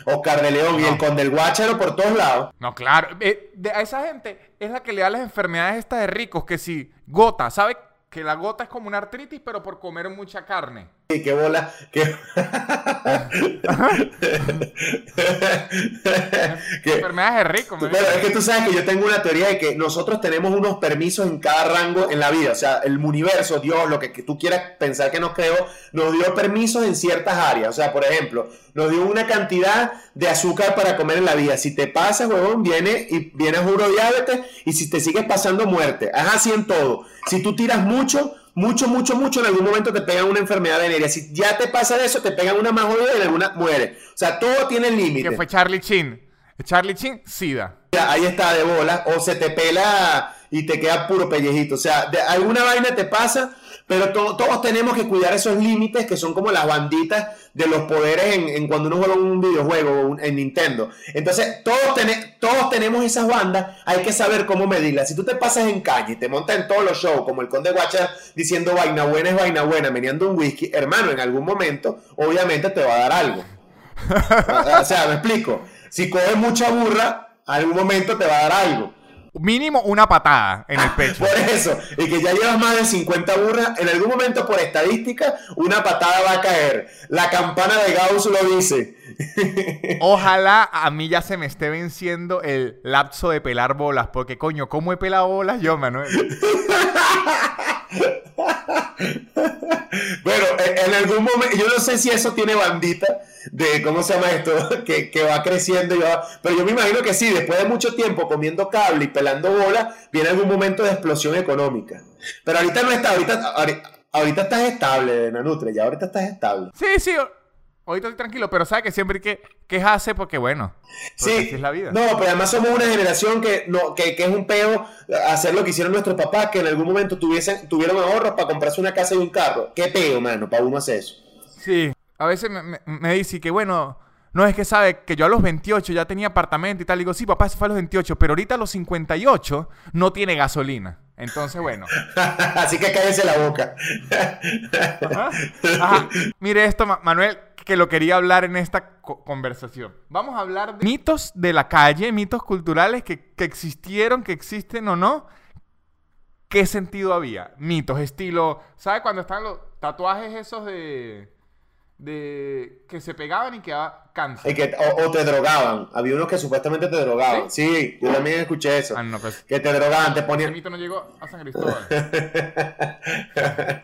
[SPEAKER 2] Oscar de León y el Conde del Guácharo por todos lados.
[SPEAKER 1] No, claro. Eh, a esa gente es la que le da las enfermedades estas de ricos, que si gota, ¿sabe? Que la gota es como una artritis, pero por comer mucha carne.
[SPEAKER 2] Y qué bola. Qué...
[SPEAKER 1] Enfermedades de rico.
[SPEAKER 2] Pero es que tú sabes que yo tengo una teoría de que nosotros tenemos unos permisos en cada rango en la vida. O sea, el universo, Dios, lo que, tú quieras pensar que nos creó, nos dio permisos en ciertas áreas. O sea, por ejemplo, nos dio una cantidad de azúcar para comer en la vida. Si te pasa, huevón, viene y viene juro diabetes y si te sigues pasando muerte. Es así en todo. Si tú tiras mucho, mucho, mucho, mucho, en algún momento te pegan una enfermedad venérea. Si ya te pasa eso, te pegan una más jodida y en alguna muere. O sea, todo tiene límite.
[SPEAKER 1] Que fue Charlie Chin. Charlie Chin, SIDA.
[SPEAKER 2] Ahí está de bola. O se te pela y te queda puro pellejito. O sea, de alguna vaina te pasa pero todos tenemos que cuidar esos límites que son como las banditas de los poderes en, cuando uno juega un videojuego en Nintendo. Entonces, todos, todos tenemos esas bandas, hay que saber cómo medirlas. Si tú te pasas en calle y te montas en todos los shows, como el Conde Guacha diciendo vaina buena es vaina buena, meneando un whisky, hermano, en algún momento, obviamente te va a dar algo. o sea, me explico. Si coges mucha burra, algún momento te va a dar algo
[SPEAKER 1] mínimo una patada en el pecho.
[SPEAKER 2] por eso, y que ya llevas más de 50 burras, en algún momento por estadística, una patada va a caer. La campana de Gauss lo dice.
[SPEAKER 1] Ojalá a mí ya se me esté venciendo el lapso de pelar bolas, porque coño, ¿cómo he pelado bolas yo, Manuel?
[SPEAKER 2] bueno, en algún momento, yo no sé si eso tiene bandita de, ¿cómo se llama esto? que, va creciendo y va... Pero yo me imagino que sí, después de mucho tiempo comiendo cable y pelando bola, viene algún momento de explosión económica. Pero ahorita no está, ahorita, ahorita, estás estable, Nanutre, ya ahorita estás estable.
[SPEAKER 1] Sí, sí, ahorita estoy tranquilo, pero sabe que siempre que quejarse porque, bueno,
[SPEAKER 2] sí, es la vida. No, pero además somos una generación que, no, que, es un peo hacer lo que hicieron nuestros papás, que en algún momento tuviesen, tuvieron ahorros para comprarse una casa y un carro. Qué peo, mano, para uno hacer eso.
[SPEAKER 1] Sí, a veces me, me, dice que, bueno, no es que sabe que yo a los 28 ya tenía apartamento y tal. digo, sí, papá, se fue a los 28, pero ahorita a los 58 no tiene gasolina. Entonces, bueno.
[SPEAKER 2] Así que cállese la boca.
[SPEAKER 1] Mire esto, Manuel, que lo quería hablar en esta conversación. Vamos a hablar de mitos de la calle, mitos culturales que, que existieron, que existen o no. ¿Qué sentido había? Mitos, estilo. ¿Sabe cuando están los tatuajes esos de de que se pegaban y quedaba cáncer.
[SPEAKER 2] que, o, te drogaban. Había unos que supuestamente te drogaban. Sí, yo también escuché eso. Ah, pues. Que te drogaban, te ponían.
[SPEAKER 1] El mito no llegó a San Cristóbal.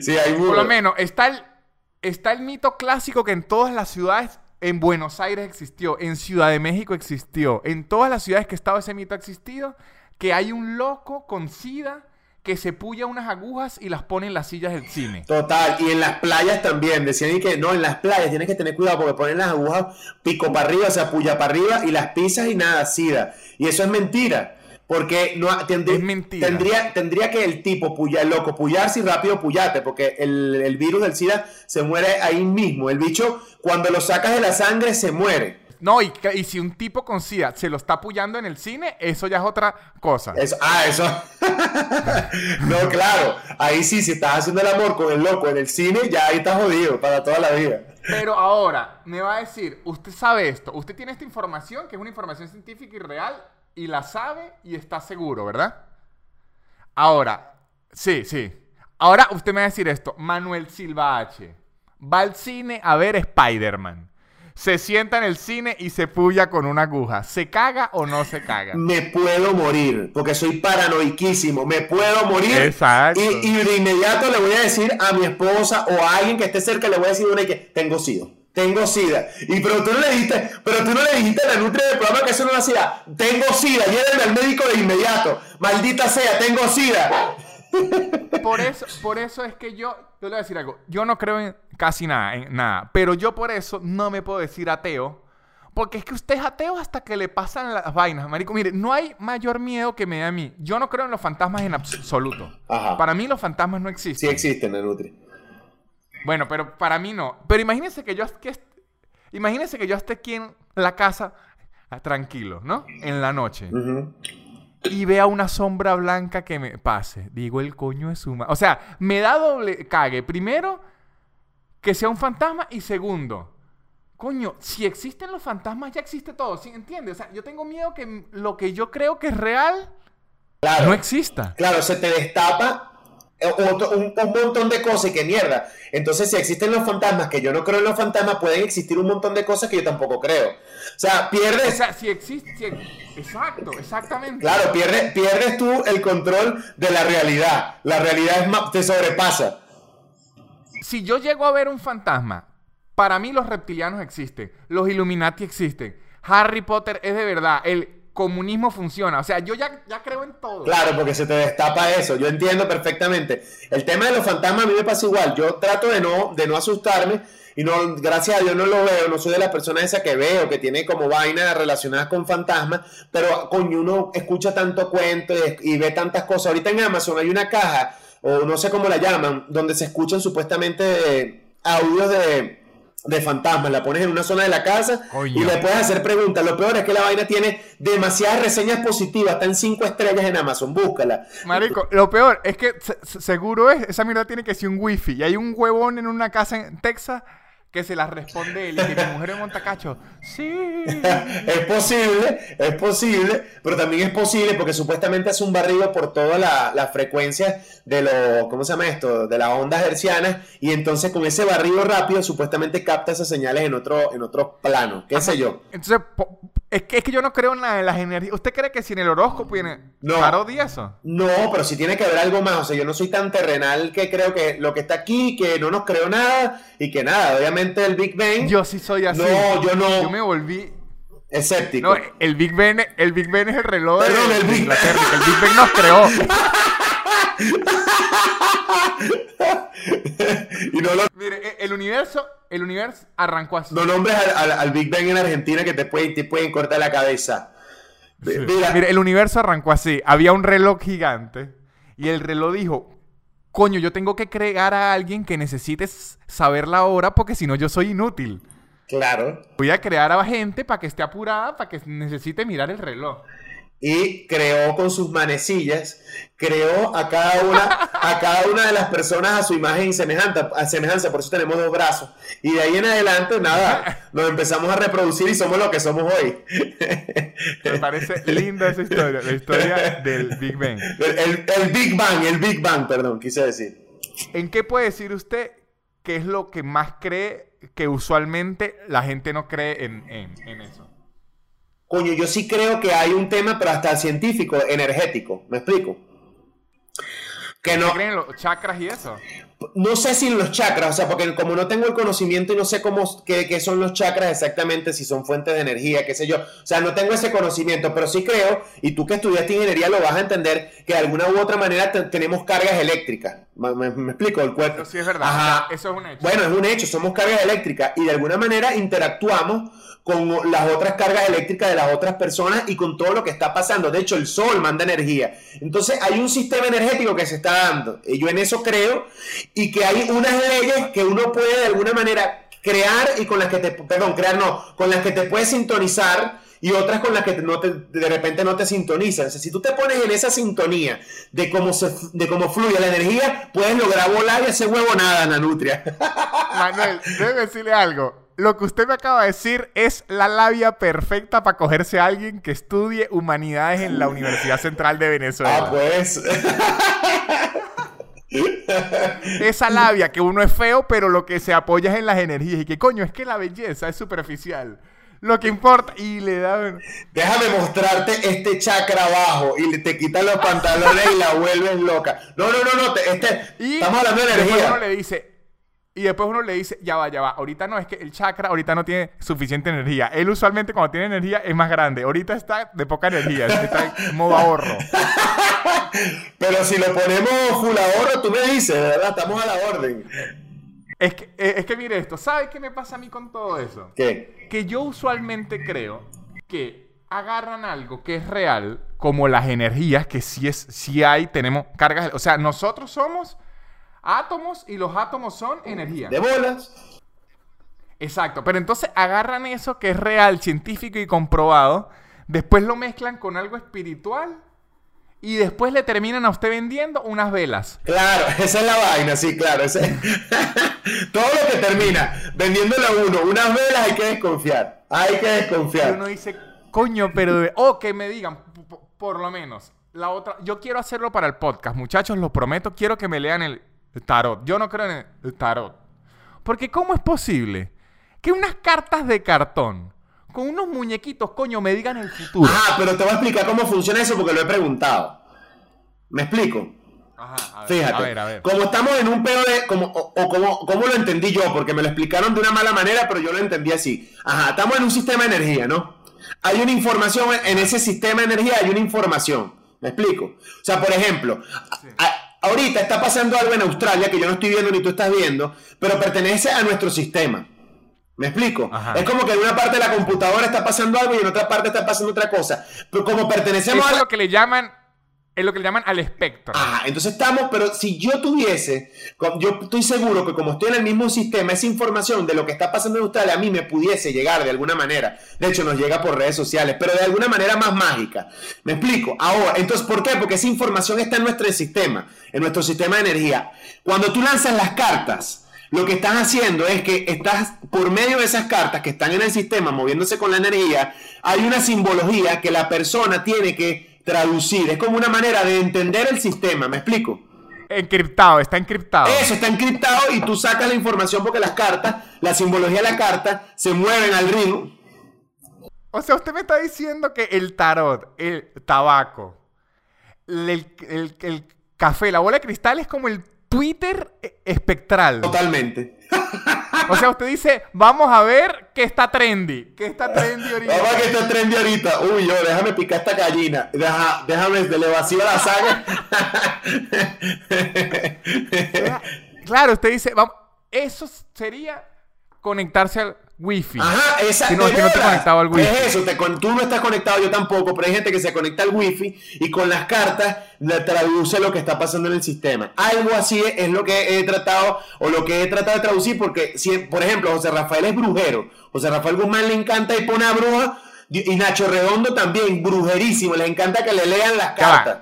[SPEAKER 2] sí, hay
[SPEAKER 1] Por lo menos, está el, está el mito clásico que en todas las ciudades. En Buenos Aires existió, en Ciudad de México existió, en todas las ciudades que estaba ese mito ha existido, que hay un loco con sida que se puya unas agujas y las pone en las sillas del cine.
[SPEAKER 2] Total, y en las playas también, decían que no, en las playas tienes que tener cuidado porque ponen las agujas pico para arriba, o sea, puya para arriba y las pisas y nada, sida. Y eso es mentira. Porque no tendría, tendría que el tipo puya, el loco puyarse y rápido puyarte, porque el, el virus del SIDA se muere ahí mismo. El bicho, cuando lo sacas de la sangre, se muere.
[SPEAKER 1] No, y, y, si un tipo con SIDA se lo está apoyando en el cine, eso ya es otra cosa.
[SPEAKER 2] Eso, ah, eso. no, claro. Ahí sí, si estás haciendo el amor con el loco en el cine, ya ahí estás jodido para toda la vida.
[SPEAKER 1] Pero ahora, me va a decir, usted sabe esto, usted tiene esta información, que es una información científica y real, y la sabe y está seguro, ¿verdad? Ahora, sí, sí. Ahora usted me va a decir esto, Manuel Silva H. Va al cine a ver Spider-Man se sienta en el cine y se puya con una aguja. ¿Se caga o no se caga?
[SPEAKER 2] Me puedo morir, porque soy paranoiquísimo. Me puedo morir. Exacto. Y, de inmediato le voy a decir a mi esposa o a alguien que esté cerca, le voy a decir una que tengo SIDA. Tengo SIDA. Y pero tú no le dijiste, pero tú no le dijiste a la nutria del programa que eso no lo hacía. Tengo SIDA. Llévenme al médico de inmediato. Maldita sea, tengo SIDA.
[SPEAKER 1] Por eso, por eso es que yo, yo le voy a decir algo. Yo no creo en casi nada, en nada. Pero yo por eso no me puedo decir ateo. Porque es que usted es ateo hasta que le pasan las vainas. Marico, mire, no hay mayor miedo que me da a mí. Yo no creo en los fantasmas en absoluto. Para mí los fantasmas no existen.
[SPEAKER 2] Sí existen, Nutri.
[SPEAKER 1] Bueno, pero para mí no. Pero imagínense que yo, que, imagínense que yo esté aquí en la casa ah, tranquilo, ¿no? En la noche. Y vea una sombra blanca que me pase. Digo, el coño es suma. O sea, me da doble cague. Primero, que sea un fantasma. Y segundo, coño, si existen los fantasmas, ya existe todo. ¿Sí entiendes? O sea, yo tengo miedo que lo que yo creo que es real
[SPEAKER 2] Claro.
[SPEAKER 1] no exista.
[SPEAKER 2] Claro, se te destapa otro- un, un montón de cosas y que mierda. Entonces, si existen los fantasmas, que yo no creo en los fantasmas, pueden existir un montón de cosas que yo tampoco creo. O sea,
[SPEAKER 1] O
[SPEAKER 2] pierdes,
[SPEAKER 1] sea, si existe. si exacto, exactamente.
[SPEAKER 2] claro, pierdes, pierdes tú el control de la realidad. La realidad es más, te sobrepasa.
[SPEAKER 1] Si yo llego a ver un fantasma, para mí los reptilianos existen, los Illuminati existen, Harry Potter es de verdad, el comunismo funciona. O sea, yo ya, ya creo en todo.
[SPEAKER 2] Claro, porque se te destapa eso. Yo entiendo perfectamente. El tema de los fantasmas a mí me pasa igual. Yo trato de no, de no asustarme y no, gracias a Dios no lo veo. No soy de las personas esa que veo, que tiene como vainas relacionadas con fantasmas. Pero coño, uno escucha tanto cuento y, ve tantas cosas. Ahorita en Amazon hay una caja, o no sé cómo la llaman, donde se escuchan supuestamente eh, audios de, de fantasmas. La pones en una zona de la casa
[SPEAKER 1] Coño.
[SPEAKER 2] y le puedes hacer preguntas. Lo peor es que la vaina tiene demasiadas reseñas positivas. Está en 5 estrellas en Amazon. Búscala.
[SPEAKER 1] Marico, lo peor es que se- se- seguro es, esa mierda tiene que ser un wifi. Y hay un huevón en una casa en Texas que se la responde él y que mi mujer es montacacho. Sí.
[SPEAKER 2] Es posible, es posible, pero también es posible porque supuestamente hace un barrido por todas la- las frecuencias de los, ¿cómo se llama esto? De las ondas hercianas y entonces con ese barrido rápido supuestamente capta esas señales en otro, en otro plano, qué sé yo.
[SPEAKER 1] Entonces, es que, es que yo no creo en nada de las energías. ¿Usted cree que si en el horóscopo viene
[SPEAKER 2] No.
[SPEAKER 1] eso?
[SPEAKER 2] No, pero si tiene que haber algo más, o sea, yo no soy tan terrenal que creo que lo que está aquí, que no nos creo nada y que nada, obviamente el Big Bang
[SPEAKER 1] Yo sí soy así.
[SPEAKER 2] No, yo no.
[SPEAKER 1] Yo me volví.
[SPEAKER 2] escéptico.
[SPEAKER 1] No, el Big Ben, el Big Ben es el reloj de,
[SPEAKER 2] el Big-
[SPEAKER 1] Inglaterra. El Big Ben nos creó.
[SPEAKER 2] y no lo
[SPEAKER 1] Mire, e- el universo, el universo arrancó así.
[SPEAKER 2] No nombres al, al- al Big Bang en Argentina que te pueden, te pueden cortar la cabeza.
[SPEAKER 1] Sí.
[SPEAKER 2] Mira,
[SPEAKER 1] Mire, el universo arrancó así. Había un reloj gigante y el reloj dijo, coño, yo tengo que crear a alguien que necesite saber la hora porque si no yo soy inútil.
[SPEAKER 2] Claro.
[SPEAKER 1] Voy a crear a gente para que esté apurada, para que necesite mirar el reloj.
[SPEAKER 2] Y creó con sus manecillas, creó a cada una, a cada una de las personas a su imagen y semejanza, a semejanza, por eso tenemos dos brazos. Y de ahí en adelante, nada, nos empezamos a reproducir y somos lo que somos hoy.
[SPEAKER 1] Me parece linda esa historia, la historia del Big.
[SPEAKER 2] El, el- el Big Bang, el Big Bang, perdón, quise decir.
[SPEAKER 1] ¿En qué puede decir usted qué es lo que más cree que usualmente la gente no cree en, en- en eso?
[SPEAKER 2] Coño, yo sí creo que hay un tema, pero hasta científico, energético. ¿Me explico? Que no,
[SPEAKER 1] ¿No creen en los chakras y eso?
[SPEAKER 2] No sé si los chakras, o sea, porque como no tengo el conocimiento y no sé cómo, qué, qué son los chakras exactamente, si son fuentes de energía, qué sé yo. O sea, no tengo ese conocimiento, pero sí creo, y tú que estudiaste ingeniería lo vas a entender, que de alguna u otra manera te- tenemos cargas eléctricas. ¿Me, me- me explico? El cuerpo.
[SPEAKER 1] Eso sí es verdad.
[SPEAKER 2] Ajá.
[SPEAKER 1] eso es un hecho.
[SPEAKER 2] Bueno, es un hecho, somos cargas eléctricas y de alguna manera interactuamos con las otras cargas eléctricas de las otras personas y con todo lo que está pasando. De hecho, el sol manda energía. Entonces, hay un sistema energético que se está dando. Y yo en eso creo y que hay unas leyes que uno puede de alguna manera crear y con las que te, perdón, crear no, con las que te puedes sintonizar y otras con las que no te- de repente no te sintonizan. O si tú te pones en esa sintonía de cómo, se, de cómo fluye la energía, puedes lograr volar y hacer huevo nada, Nanutria.
[SPEAKER 1] Manuel, debo decirle algo. Lo que usted me acaba de decir es la labia perfecta para cogerse a alguien que estudie humanidades en la Universidad Central de Venezuela.
[SPEAKER 2] ah, pues.
[SPEAKER 1] Esa labia que uno es feo, pero lo que se apoya es en las energías. Y que coño, es que la belleza es superficial. Lo que importa. Y le da.
[SPEAKER 2] Déjame mostrarte este chakra abajo y le- te quitan los pantalones y la vuelves loca. No, no, no, no. te- este,
[SPEAKER 1] Y
[SPEAKER 2] estamos hablando de energía.
[SPEAKER 1] uno le dice. Y después uno le dice, ya va, ya va. Ahorita no, es que el chakra ahorita no tiene suficiente energía. Él usualmente cuando tiene energía es más grande. Ahorita está de poca energía. Está en modo ahorro.
[SPEAKER 2] Pero si lo ponemos full ahorro, tú me dices, verdad, estamos a la orden.
[SPEAKER 1] Es que, eh, es que mire esto. ¿Sabes qué me pasa a mí con todo eso?
[SPEAKER 2] ¿Qué?
[SPEAKER 1] que yo usualmente creo que agarran algo que es real, como las energías, que sí, es, sí hay, tenemos cargas. O sea, nosotros somos átomos y los átomos son energía.
[SPEAKER 2] De bolas.
[SPEAKER 1] Exacto, pero entonces agarran eso que es real, científico y comprobado, después lo mezclan con algo espiritual y después le terminan a usted vendiendo unas velas.
[SPEAKER 2] Claro, esa es la vaina, sí, claro. ese- Todo lo que termina vendiéndole a uno unas velas hay que desconfiar. Hay que
[SPEAKER 1] Y
[SPEAKER 2] desconfiar.
[SPEAKER 1] uno dice, coño, pero... O que me digan, por lo menos, la otra... Yo quiero hacerlo para el podcast, muchachos, lo prometo, quiero que me lean el tarot. Yo no creo en el tarot. Porque ¿cómo es posible que unas cartas de cartón con unos muñequitos, coño, me digan el futuro?
[SPEAKER 2] Ah, pero te voy a explicar cómo funciona eso porque lo he preguntado. ¿Me explico?
[SPEAKER 1] Ajá, a ver,
[SPEAKER 2] Fíjate,
[SPEAKER 1] a ver, a ver.
[SPEAKER 2] como estamos en un pedo de, como, o, o como, como lo entendí yo, porque me lo explicaron de una mala manera, pero yo lo entendí así. Ajá, estamos en un sistema de energía, ¿no? Hay una información, en ese sistema de energía hay una información. ¿Me explico? O sea, por ejemplo, a- ahorita está pasando algo en Australia que yo no estoy viendo ni tú estás viendo, pero pertenece a nuestro sistema. ¿Me explico?
[SPEAKER 1] Ajá.
[SPEAKER 2] Es como que en una parte de la computadora está pasando algo y en otra parte está pasando otra cosa. Pero como pertenecemos
[SPEAKER 1] Eso
[SPEAKER 2] a
[SPEAKER 1] es lo que le llaman, es lo que le llaman al espectro.
[SPEAKER 2] Ajá, entonces estamos, pero si yo tuviese, yo estoy seguro que como estoy en el mismo sistema, esa información de lo que está pasando en Australia a mí me pudiese llegar de alguna manera. De hecho, nos llega por redes sociales, pero de alguna manera más mágica. ¿Me explico? Ahora, entonces, ¿por qué? Porque esa información está en nuestro sistema, en nuestro sistema de energía. Cuando tú lanzas las cartas, lo que estás haciendo es que estás, por medio de esas cartas que están en el sistema, moviéndose con la energía, hay una simbología que la persona tiene que traducir. Es como una manera de entender el sistema, ¿me explico?
[SPEAKER 1] Encriptado, está encriptado.
[SPEAKER 2] Eso está encriptado y tú sacas la información porque las cartas, la simbología de la carta, se mueven al ritmo.
[SPEAKER 1] O sea, usted me está diciendo que el tarot, el tabaco, el, el- el café, la bola de cristal es como el Twitter e- espectral.
[SPEAKER 2] Totalmente.
[SPEAKER 1] O sea, usted dice, vamos a ver qué está trendy. ¿Qué está trendy ahorita?
[SPEAKER 2] Vamos a que está trendy ahorita. Uy, yo, déjame picar esta gallina. Deja, déjame, le vacío la saga.
[SPEAKER 1] Claro, usted dice, vamos, eso sería conectarse al wifi.
[SPEAKER 2] Ajá, esa
[SPEAKER 1] Si no, es que no te
[SPEAKER 2] bolas.
[SPEAKER 1] conectado al wifi.
[SPEAKER 2] Es eso, te tú no estás conectado, yo tampoco, pero hay gente que se conecta al wifi y con las cartas le traduce lo que está pasando en el sistema. Algo así es, es lo que he tratado o lo que he tratado de traducir porque, si, por ejemplo, José Rafael es brujero. José Rafael Guzmán le encanta y pone a bruja y Nacho Redondo también, brujerísimo, les encanta que le lean las cartas.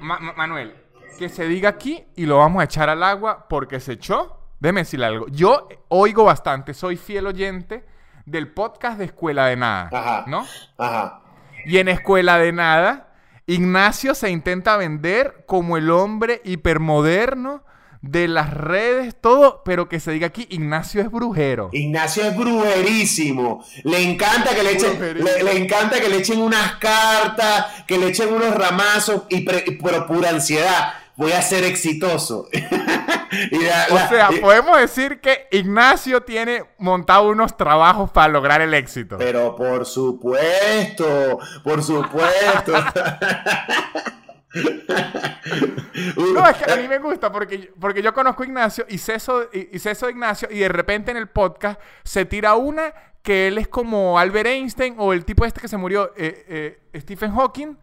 [SPEAKER 1] Ma- Ma- Manuel, que se diga aquí y lo vamos a echar al agua porque se echó. Déjeme decirle algo. Yo oigo bastante, soy fiel oyente del podcast de Escuela de Nada.
[SPEAKER 2] Ajá.
[SPEAKER 1] ¿No?
[SPEAKER 2] Ajá.
[SPEAKER 1] Y en Escuela de Nada, Ignacio se intenta vender como el hombre hipermoderno de las redes, todo, pero que se diga aquí, Ignacio es brujero.
[SPEAKER 2] Ignacio es brujerísimo. Le encanta que le echen, le, le encanta que le echen unas cartas, que le echen unos ramazos, y pre- y- pero pura ansiedad. Voy a ser exitoso. Y la-
[SPEAKER 1] O sea,
[SPEAKER 2] y-
[SPEAKER 1] podemos decir que Ignacio tiene montado unos trabajos para lograr el éxito.
[SPEAKER 2] pero por supuesto, por supuesto.
[SPEAKER 1] No, es que a mí me gusta porque, porque yo conozco a Ignacio y ceso, y, y ceso de Ignacio y de repente en el podcast se tira una que él es como Albert Einstein o el tipo este que se murió, eh, eh, Stephen Hawking.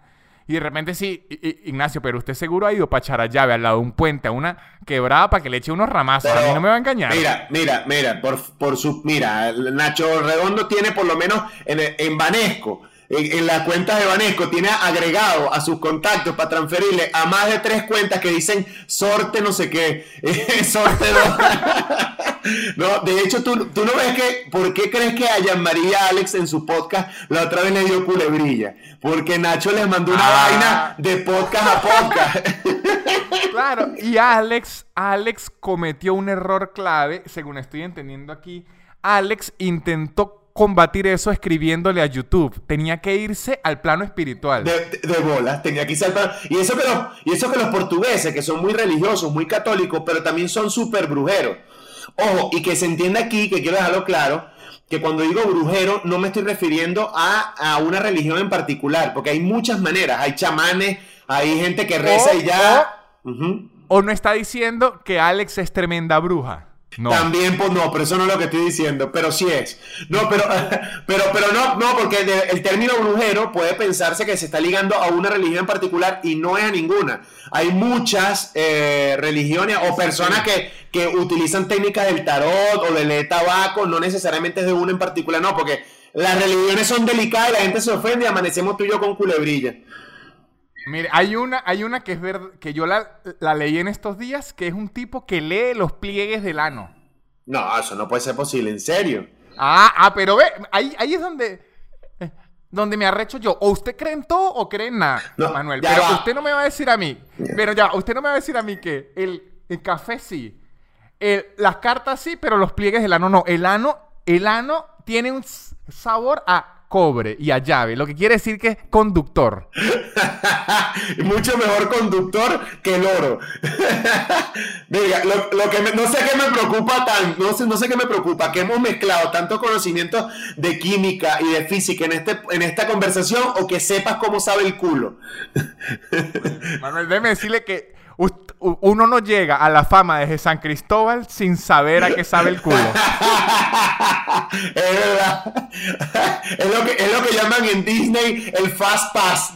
[SPEAKER 1] Y de repente sí, Ignacio, pero usted seguro ha ido para echar a llave al lado de un puente, a una quebrada para que le eche unos ramazos. a mí no me va a engañar.
[SPEAKER 2] Mira, mira, mira, por, por su. Mira, Nacho Redondo tiene por lo menos en, en Banesco, en, en las cuentas de Banesco, tiene agregado a sus contactos para transferirle a más de tres cuentas que dicen sorte no sé qué, sorte. No, de hecho, tú, tú no ves que, ¿por qué crees que a María Alex en su podcast la otra vez le dio culebrilla? Porque Nacho les mandó una
[SPEAKER 1] Ah.
[SPEAKER 2] vaina de podcast a podcast.
[SPEAKER 1] Claro, y Alex, Alex cometió un error clave, según estoy entendiendo aquí. Alex intentó combatir eso escribiéndole a YouTube. Tenía que irse al plano espiritual.
[SPEAKER 2] de, bolas, tenía que saltar. Y eso, que los, y eso que los portugueses, que son muy religiosos, muy católicos, pero también son súper brujeros. Ojo, y que se entienda aquí, que quiero dejarlo claro, que cuando digo brujero no me estoy refiriendo a, a una religión en particular, porque hay muchas maneras, hay chamanes, hay gente que reza y ya...
[SPEAKER 1] O no está diciendo que Alex es tremenda bruja.
[SPEAKER 2] También, pues no, pero eso no es lo que estoy diciendo, pero sí es. No, pero, pero, pero no, no, porque el término brujero puede pensarse que se está ligando a una religión en particular y no es a ninguna. Hay muchas eh, religiones o personas que, que utilizan técnicas del tarot o del tabaco, no necesariamente es de una en particular, no, porque las religiones son delicadas y la gente se ofende y amanecemos tú y yo con culebrilla.
[SPEAKER 1] Mire, hay una, hay una que es verdad, que yo la, leí en estos días, que es un tipo que lee los pliegues del ano.
[SPEAKER 2] No, eso no puede ser posible, en serio.
[SPEAKER 1] Ah, ah, pero ve, ahí, ahí es donde, eh, donde me arrecho yo. O usted cree en todo o cree en nada, Manuel. Pero usted no me va a decir a mí, pero ya, usted no me va a decir a mí que el, café sí, las cartas sí, pero los pliegues del ano no. El ano, el ano tiene un sabor a cobre y a llave, lo que quiere decir que es conductor.
[SPEAKER 2] Mucho mejor conductor que el oro. Diga, lo, que no sé qué me preocupa tan, no sé, no sé qué me preocupa, que hemos mezclado tanto conocimiento de química y de física en, este, en esta conversación o que sepas cómo sabe el culo.
[SPEAKER 1] Manuel, déjeme decirle que uno no llega a la fama de San Cristóbal sin saber a qué sabe el culo.
[SPEAKER 2] es verdad. Es lo, que, es lo que llaman en Disney el Fast Pass.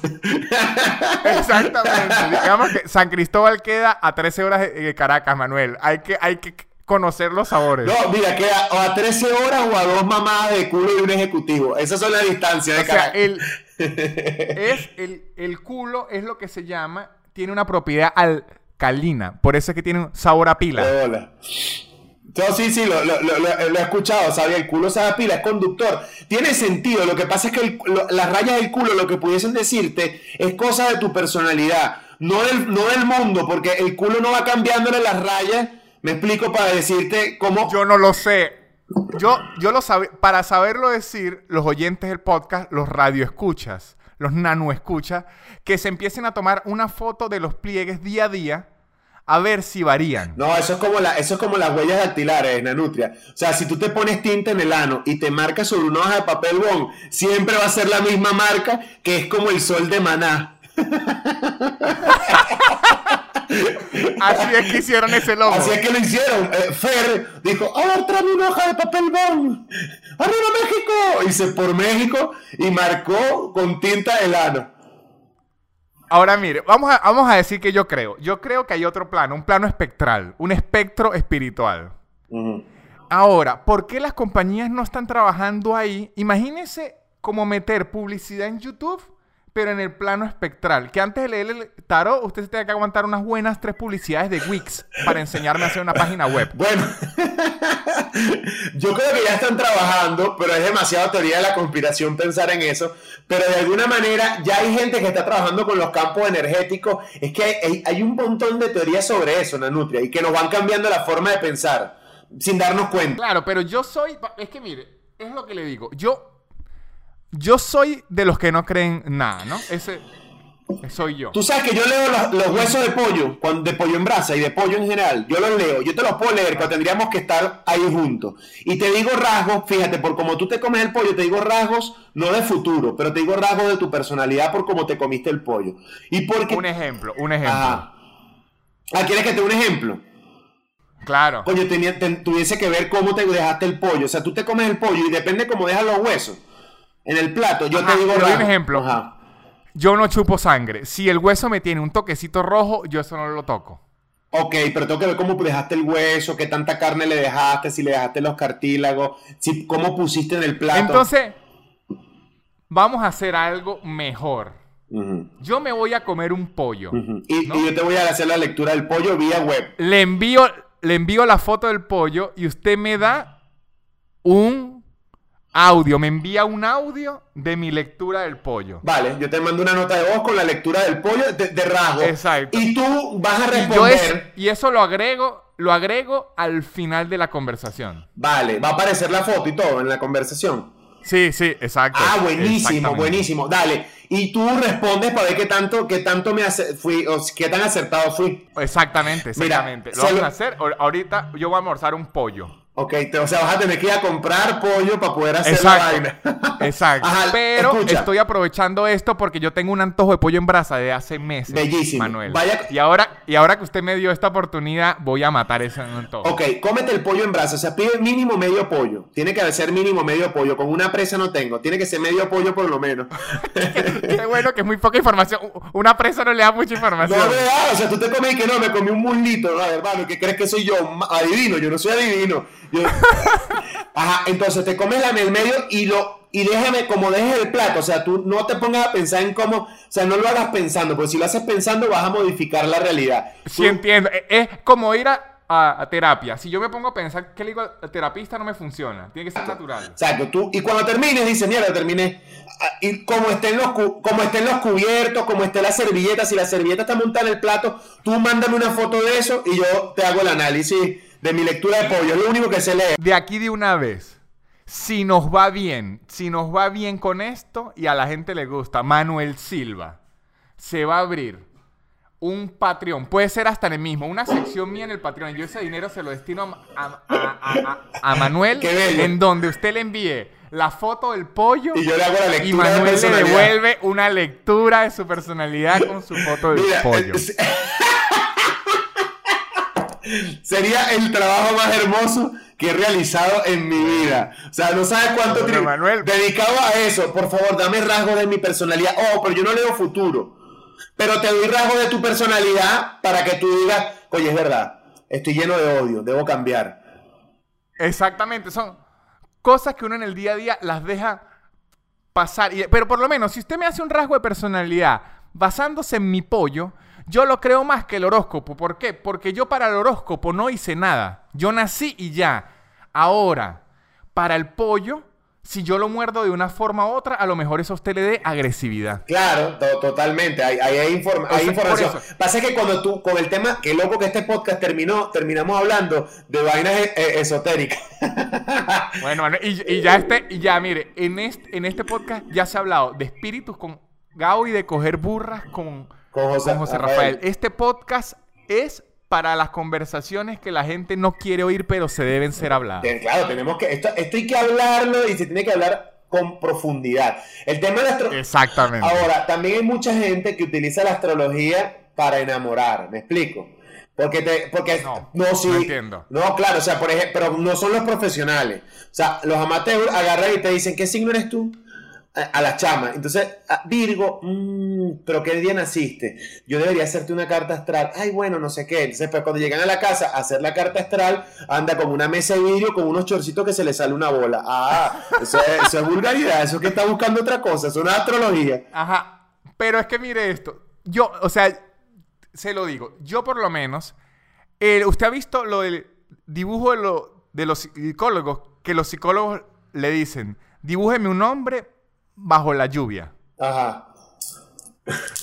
[SPEAKER 1] Exactamente. Digamos que San Cristóbal queda a 13 horas de Caracas, Manuel. Hay que, hay que conocer los sabores.
[SPEAKER 2] No, mira, queda o a 13 horas o a dos mamadas de culo y un ejecutivo. Esas son las distancias de Caracas.
[SPEAKER 1] el, es el, el culo es lo que se llama, tiene una propiedad al Calina, Por eso es que tiene un sabor a pila.
[SPEAKER 2] Hola. sí, sí, lo, he escuchado, sabía, el culo sabe a pila, es conductor. Tiene sentido, lo que pasa es que las rayas del culo, lo que pudiesen decirte, es cosa de tu personalidad, no del, no del mundo, porque el culo no va cambiándole las rayas. Me explico para decirte cómo...
[SPEAKER 1] Yo no lo sé. Yo, yo lo sabe, para saberlo decir, los oyentes del podcast, los radioescuchas los nano escucha, que se empiecen a tomar una foto de los pliegues día a día a ver si varían.
[SPEAKER 2] No, eso es como, la, eso es como las huellas dactilares, Nanutria. O sea, si tú te pones tinta en el ano y te marcas sobre una hoja de papel bond, siempre va a ser la misma marca que es como el sol de maná.
[SPEAKER 1] Así es que hicieron ese logo.
[SPEAKER 2] Así es que lo hicieron. Eh, Fer dijo, a ver, tráeme una hoja de papel bond. ¡Arriba México! Hice por México y marcó con tinta el ano.
[SPEAKER 1] Ahora mire, vamos a, vamos a decir que yo creo. Yo creo que hay otro plano, un plano espectral, un espectro espiritual. Ahora, ¿por qué las compañías no están trabajando ahí? Imagínense cómo meter publicidad en YouTube pero en el plano espectral. Que antes de leer el tarot, usted se tiene que aguantar unas buenas tres publicidades de Wix para enseñarme a hacer una página web.
[SPEAKER 2] Bueno, yo creo que ya están trabajando, pero es demasiado teoría de la conspiración pensar en eso. Pero de alguna manera ya hay gente que está trabajando con los campos energéticos. Es que hay, un montón de teorías sobre eso, Nanutria, y que nos van cambiando la forma de pensar sin darnos cuenta.
[SPEAKER 1] Claro, pero yo soy, es que mire, es lo que le digo. Yo yo soy de los que no creen nada, ¿no? Ese soy yo.
[SPEAKER 2] Tú sabes que yo leo los, huesos de pollo, de pollo en brasa y de pollo en general. Yo los leo, yo te los puedo leer, pero tendríamos que estar ahí juntos. Y te digo rasgos, fíjate, por cómo tú te comes el pollo, te digo rasgos, no de futuro, pero te digo rasgos de tu personalidad por cómo te comiste el pollo. Y porque...
[SPEAKER 1] Un ejemplo, un ejemplo.
[SPEAKER 2] Ah, ¿quieres que te dé un ejemplo?
[SPEAKER 1] Claro.
[SPEAKER 2] Coño, tenía, tuviese que ver cómo te dejaste el pollo. O sea, tú te comes el pollo y depende cómo dejas los huesos en el plato, yo te digo...
[SPEAKER 1] Te doy un ejemplo. Yo no chupo sangre. Si el hueso me tiene un toquecito rojo, yo eso no lo toco.
[SPEAKER 2] Ok, pero tengo que ver cómo dejaste el hueso, qué tanta carne le dejaste, si le dejaste los cartílagos, si, cómo pusiste en el plato.
[SPEAKER 1] Entonces, vamos a hacer algo mejor. Yo me voy a comer un pollo.
[SPEAKER 2] y, y, yo te voy a hacer la lectura del pollo vía web.
[SPEAKER 1] Le envío, le envío la foto del pollo y usted me da un audio, me envía un audio de mi lectura del pollo.
[SPEAKER 2] Vale, yo te mando una nota de voz con la lectura del pollo de, de rasgo.
[SPEAKER 1] Exacto.
[SPEAKER 2] Y tú vas a responder.
[SPEAKER 1] Y, eso lo agrego, lo agrego al final de la conversación.
[SPEAKER 2] Vale, va a aparecer la foto y todo en la conversación.
[SPEAKER 1] Sí, sí, exacto.
[SPEAKER 2] Ah, buenísimo, buenísimo. Dale. Y tú respondes para ver qué tanto, qué tanto me hace, fui, o qué tan acertado fui.
[SPEAKER 1] Exactamente, exactamente. lo vamos a hacer. Ahorita yo voy a almorzar un pollo.
[SPEAKER 2] Ok, te, o sea, vas a tener que ir a comprar pollo para poder hacer la vaina.
[SPEAKER 1] Exacto.
[SPEAKER 2] Ajá,
[SPEAKER 1] Pero
[SPEAKER 2] escucha.
[SPEAKER 1] estoy aprovechando esto porque yo tengo un antojo de pollo en brasa de hace meses.
[SPEAKER 2] Bellísimo.
[SPEAKER 1] Manuel.
[SPEAKER 2] Vaya-
[SPEAKER 1] Y ahora, y ahora que usted me dio esta oportunidad, voy a matar ese antojo.
[SPEAKER 2] Ok, cómete el pollo en brasa. O sea, pide mínimo medio pollo. Tiene que ser mínimo medio pollo. Con una presa no tengo. Tiene que ser medio pollo por lo menos.
[SPEAKER 1] Qué bueno que es muy poca información. Una presa no le da mucha información.
[SPEAKER 2] No me da, o sea, tú te comes y que no, me comí un muslito, no, hermano, ¿qué crees que soy yo? Adivino, yo no soy adivino. Yo- Ajá, entonces te comes la en el medio y lo y déjame como dejes el plato, o sea, tú no te pongas a pensar en cómo, o sea, no lo hagas pensando, porque si lo haces pensando vas a modificar la realidad.
[SPEAKER 1] Sí
[SPEAKER 2] Tú-
[SPEAKER 1] entiendo. E- Es como ir a, a- a terapia. Si yo me pongo a pensar que le digo al terapista no me funciona. Tiene que ser natural.
[SPEAKER 2] Exacto, tú, y cuando termines, dice, mierda, terminé. Ah, Y como estén, los, como estén los cubiertos, como esté la servilleta, si la servilleta está montada en el plato, tú mándame una foto de eso y yo te hago el análisis de mi lectura de pollo. Es lo único que se lee.
[SPEAKER 1] De aquí de una vez. Si nos va bien, si nos va bien con esto y a la gente le gusta, Manuel Silva se va a abrir un Patreon. Puede ser hasta en el mismo, una sección mía en el Patreon. Yo ese dinero se lo destino a, a- a- a- a Manuel, en donde usted le envíe la foto del pollo
[SPEAKER 2] Y yo le hago la lectura
[SPEAKER 1] y
[SPEAKER 2] de
[SPEAKER 1] Manuel le
[SPEAKER 2] personalidad.
[SPEAKER 1] devuelve una lectura de su personalidad con su foto del
[SPEAKER 2] Mira,
[SPEAKER 1] pollo.
[SPEAKER 2] eh, sería el trabajo más hermoso que he realizado en mi vida. O sea, no sabes cuánto
[SPEAKER 1] Bueno, Manuel.
[SPEAKER 2] dedicado a eso. Por favor, dame rasgos de mi personalidad. Oh, pero yo no leo futuro. Pero te doy rasgos de tu personalidad para que tú digas, oye, es verdad, estoy lleno de odio, debo cambiar.
[SPEAKER 1] Exactamente, son cosas que uno en el día a día las deja pasar. Y- pero por lo menos, si usted me hace un rasgo de personalidad basándose en mi pollo, yo lo creo más que el horóscopo. ¿Por qué? Porque yo para el horóscopo no hice nada. Yo nací y ya. Ahora, para el pollo, si yo lo muerdo de una forma u otra, a lo mejor eso a usted le dé agresividad.
[SPEAKER 2] Claro, to- totalmente. Hay, hay, información. Pasa que cuando tú, con el tema, qué loco que este podcast terminó, terminamos hablando de vainas eh, eh, esotéricas.
[SPEAKER 1] Bueno, bueno, y, y ya este, y ya mire, en este, en este podcast ya se ha hablado de espíritus con Gao y de coger burras con,
[SPEAKER 2] Con José,
[SPEAKER 1] con José Rafael. Este podcast es para las conversaciones que la gente no quiere oír, pero se deben ser habladas.
[SPEAKER 2] Ten- Claro, tenemos que. Esto, esto hay que hablarlo y se tiene que hablar con profundidad. El tema de la astro-
[SPEAKER 1] Exactamente.
[SPEAKER 2] Ahora, también hay mucha gente que utiliza la astrología para enamorar. ¿Me explico? Porque te, porque
[SPEAKER 1] No,
[SPEAKER 2] sí,
[SPEAKER 1] no entiendo.
[SPEAKER 2] No, claro, o sea, por ejemplo, pero no son los profesionales. O sea, los amateurs agarran y te dicen, ¿qué signo eres tú? A, la chama. Entonces, Virgo, mm, pero ¿qué día naciste? Yo debería hacerte una carta astral. Ay, bueno, no sé qué. Entonces, pues cuando llegan a la casa a hacer la carta astral, anda con una mesa de vidrio con unos chorcitos que se le sale una bola. Ah, eso es, vulgaridad, eso es que está buscando otra cosa, es astrología.
[SPEAKER 1] Ajá. Pero es que mire esto. Yo, o sea, se lo digo. Yo por lo menos. eh, ¿Usted ha visto lo del dibujo de, lo- de los psicólogos? Que los psicólogos le dicen, dibújeme un hombre bajo la lluvia.
[SPEAKER 2] Ajá.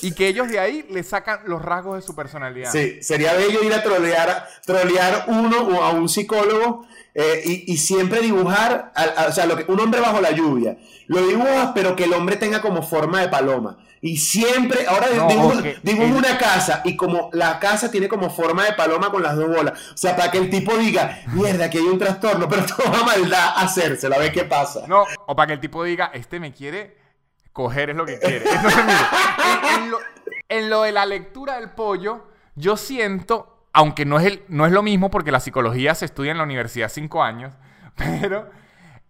[SPEAKER 1] Y que ellos de ahí le sacan los rasgos de su personalidad.
[SPEAKER 2] Sí, sería bello ir a trolear, trolear uno o a un psicólogo eh, y, y siempre dibujar, al- a- o sea, lo que, un hombre bajo la lluvia. Lo dibujas, pero que el hombre tenga como forma de paloma. Y siempre, ahora
[SPEAKER 1] No, el-
[SPEAKER 2] una casa y como la casa tiene como forma de paloma con las dos bolas. O sea, para que el tipo diga, mierda, aquí hay un trastorno, pero toda maldad hacérselo, a ver qué pasa.
[SPEAKER 1] No, o para que el tipo diga, este me quiere coger es lo que quiere. Entonces, mire, en, en lo, en lo de la lectura del pollo, yo siento, aunque no es, el, no es lo mismo porque la psicología se estudia en la universidad cinco años, pero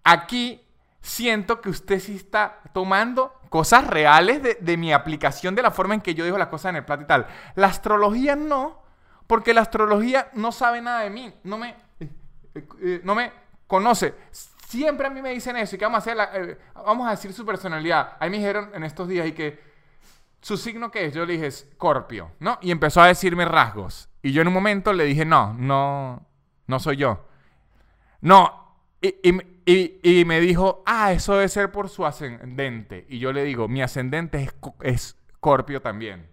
[SPEAKER 1] aquí siento que usted sí está tomando cosas reales de, de mi aplicación de la forma en que yo digo las cosas en el plato y tal. La astrología no, porque la astrología no sabe nada de mí, no me, eh, eh, no me conoce. Siempre a mí me dicen eso y que vamos a hacer, la- eh, vamos a decir su personalidad. Ahí me dijeron en estos días y que su signo qué es, yo le dije Scorpio, ¿no? Y empezó a decirme rasgos. Y yo en un momento le dije, no, no, no soy yo. No, y, y- y- me dijo, ah, eso debe ser por su ascendente. Y yo le digo, mi ascendente es, es Scorpio también.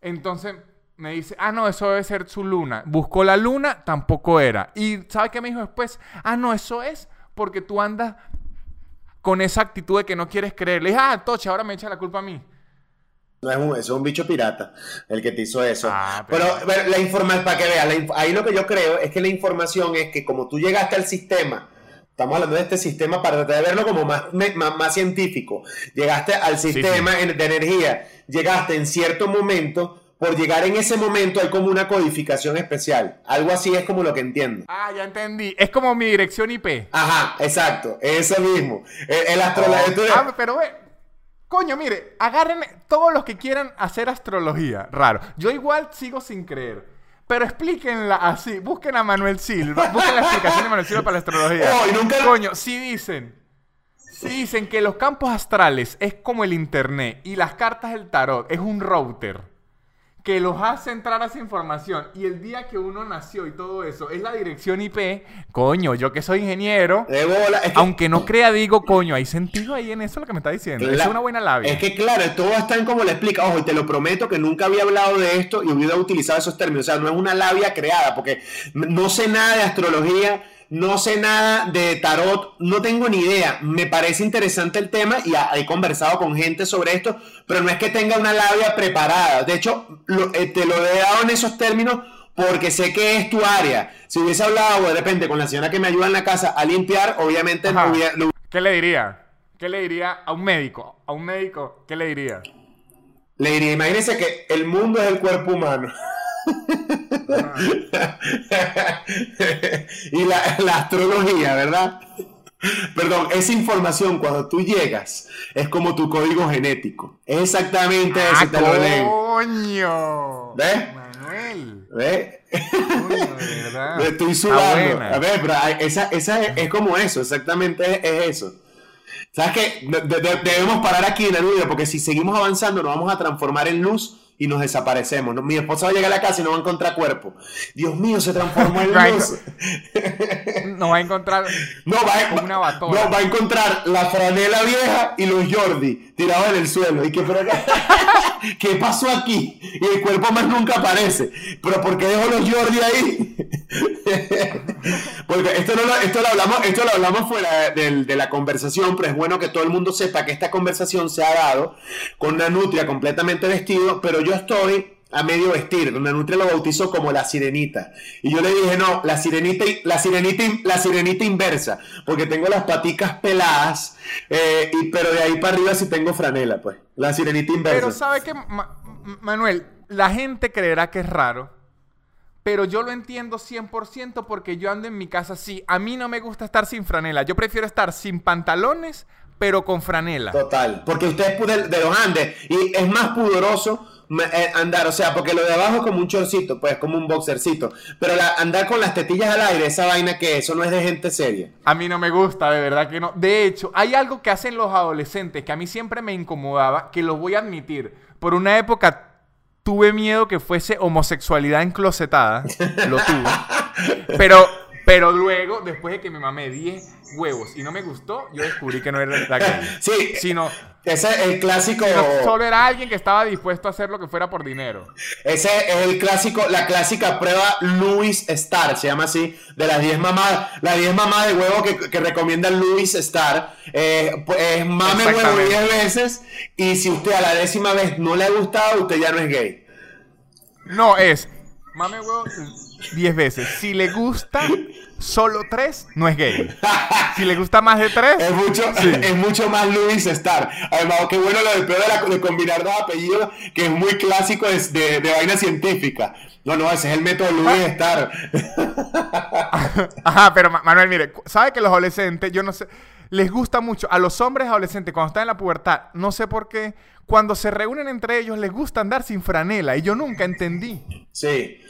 [SPEAKER 1] Entonces me dice, ah, no, eso debe ser su luna. Buscó la luna, tampoco era. Y ¿sabe qué me dijo después? Ah, no, eso es porque tú andas con esa actitud de que no quieres creer. Le dije, ah, Toche, ahora me echa la culpa a mí.
[SPEAKER 2] No es un, eso es un bicho pirata el que te hizo eso.
[SPEAKER 1] Ah,
[SPEAKER 2] pero,
[SPEAKER 1] pero-
[SPEAKER 2] pero la información, para que veas, ahí lo que yo creo es que la información es que como tú llegaste al sistema, estamos hablando de este sistema para tratar de verlo como más, más, más científico, llegaste al
[SPEAKER 1] sí.
[SPEAKER 2] sistema de energía, llegaste en cierto momento, por llegar en ese momento hay como una codificación especial. Algo así es como lo que entiendo.
[SPEAKER 1] Ah, ya entendí. Es como mi dirección IP.
[SPEAKER 2] Ajá, exacto, eso mismo. El, el entonces-
[SPEAKER 1] Ah, pero. Coño, mire, agarren todos los que quieran hacer astrología. Raro. Yo igual sigo sin creer. Pero explíquenla así. Busquen a Manuel Silva. Busquen la explicación de Manuel Silva para la astrología.
[SPEAKER 2] Nunca-
[SPEAKER 1] Coño, si dicen. Si dicen que los campos astrales es como el internet y las cartas del tarot es un router que los hace entrar a esa información y el día que uno nació y todo eso es la dirección IP, coño, yo que soy ingeniero,
[SPEAKER 2] bola, es que-
[SPEAKER 1] aunque no crea, digo, coño, hay sentido ahí en eso lo que me está diciendo.
[SPEAKER 2] La-
[SPEAKER 1] es una buena labia.
[SPEAKER 2] Es que claro, todo está en como le explica. Ojo, y te lo prometo que nunca había hablado de esto y hubiera utilizado esos términos. O sea, no es una labia creada, porque no sé nada de astrología, no sé nada de tarot, no tengo ni idea. Me parece interesante el tema y he conversado con gente sobre esto, pero no es que tenga una labia preparada. De hecho, lo- eh, te lo he dado en esos términos porque sé que es tu área. Si hubiese hablado de repente con la señora que me ayuda en la casa a limpiar, obviamente lo hubiera-
[SPEAKER 1] ¿Qué le diría? ¿Qué le diría a un médico? A un médico, ¿qué le diría?
[SPEAKER 2] Le diría, imagínense que el mundo es el cuerpo humano. y la, la astrología, ¿verdad? Perdón, esa información cuando tú llegas es como tu código genético. Es exactamente
[SPEAKER 1] ¡Ah,
[SPEAKER 2] eso, te lo leen.
[SPEAKER 1] coño!
[SPEAKER 2] ¿Ves?
[SPEAKER 1] Manuel.
[SPEAKER 2] ¿Ves?
[SPEAKER 1] Coño, de verdad.
[SPEAKER 2] Me estoy sudando. A ver, pero esa, esa es, es como eso, exactamente es, es eso. ¿Sabes qué? De- de- debemos parar aquí en el video porque si seguimos avanzando nos vamos a transformar en luz y nos desaparecemos. No, Mi esposa va a llegar a la casa y no va a encontrar cuerpo. Dios mío, se transformó en luz.
[SPEAKER 1] Nos va a encontrar.
[SPEAKER 2] No, va a,
[SPEAKER 1] una batora.
[SPEAKER 2] no, va a encontrar la franela vieja y los Jordi tirados en el suelo. ¿Y qué, pero, ¿qué pasó aquí? Y el cuerpo más nunca aparece. ¿Pero por qué dejó los Jordi ahí? Porque esto, no lo, esto, lo hablamos, esto lo hablamos fuera del- de, la conversación, pero es bueno que todo el mundo sepa que esta conversación se ha dado con una nutria completamente vestido, pero yo estoy a medio vestir. Una nutria lo bautizó como la sirenita. Y yo le dije, no, la sirenita, la sirenita, la sirenita inversa, porque tengo las paticas peladas, eh, y, pero de ahí para arriba sí tengo franela, pues. La sirenita inversa.
[SPEAKER 1] Pero ¿sabe qué, Ma- Manuel? La gente creerá que es raro. Pero yo lo entiendo 100% porque yo ando en mi casa así. A mí no me gusta estar sin franela. Yo prefiero estar sin pantalones, pero con franela.
[SPEAKER 2] Total, porque usted es de, los Andes y es más pudoroso andar, o sea, porque lo de abajo es como un chorcito, pues como un boxercito, pero la- andar con las tetillas al aire, esa vaina que eso no es de gente seria.
[SPEAKER 1] A mí no me gusta, de verdad que no. De hecho, hay algo que hacen los adolescentes que a mí siempre me incomodaba, que lo voy a admitir. Por una época tuve miedo que fuese homosexualidad enclosetada. Lo tuve. Pero, pero luego, después de que me mamé 10 huevos y no me gustó, yo descubrí que no era gay.
[SPEAKER 2] Sí,
[SPEAKER 1] Sino,
[SPEAKER 2] ese es el clásico,
[SPEAKER 1] solo era alguien que estaba dispuesto a hacer lo que fuera por dinero.
[SPEAKER 2] ese es el clásico, la clásica prueba Louis Star, se llama así, de las 10 mamadas, las 10 mamadas de huevo que, que recomienda Louis Star, eh, pues, es mame huevo
[SPEAKER 1] Exactamente.
[SPEAKER 2] 10 veces y si usted a la décima vez no le ha gustado, usted ya no es gay.
[SPEAKER 1] No, es mame huevo 10 veces. Si le gusta solo 3, no es gay. Si le gusta más de 3,
[SPEAKER 2] Es mucho,
[SPEAKER 1] Sí.
[SPEAKER 2] es mucho más Luis Star. Además, qué bueno lo del peor de, de combinar dos apellidos, que es muy clásico de, de, de vaina científica. No, no, ese es el método Luis
[SPEAKER 1] Ah.
[SPEAKER 2] Star.
[SPEAKER 1] Ajá, pero Ma- Manuel, mire, ¿sabe que los adolescentes, yo no sé, les gusta mucho, a los hombres adolescentes cuando están en la pubertad, no sé por qué, cuando se reúnen entre ellos les gusta andar sin franela y yo nunca entendí.
[SPEAKER 2] Sí.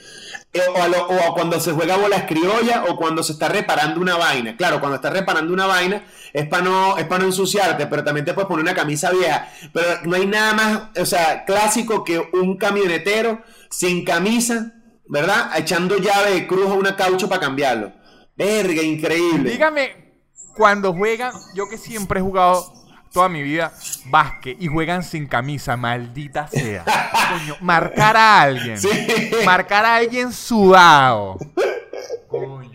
[SPEAKER 2] Eh, O, a cuando se juega bolas criollas o cuando se está reparando una vaina. Claro, cuando estás reparando una vaina es para no, no ensuciarte, pero también te puedes poner una camisa vieja. Pero no hay nada más, o sea, clásico que un camionetero sin camisa, ¿verdad? Echando llave de cruz a una caucho para cambiarlo. Verga, increíble.
[SPEAKER 1] Dígame, cuando juegan, yo que siempre he jugado toda mi vida básquet y juegan sin camisa, maldita sea. Coño, marcar a alguien.
[SPEAKER 2] Sí.
[SPEAKER 1] Marcar a alguien sudado. Coño.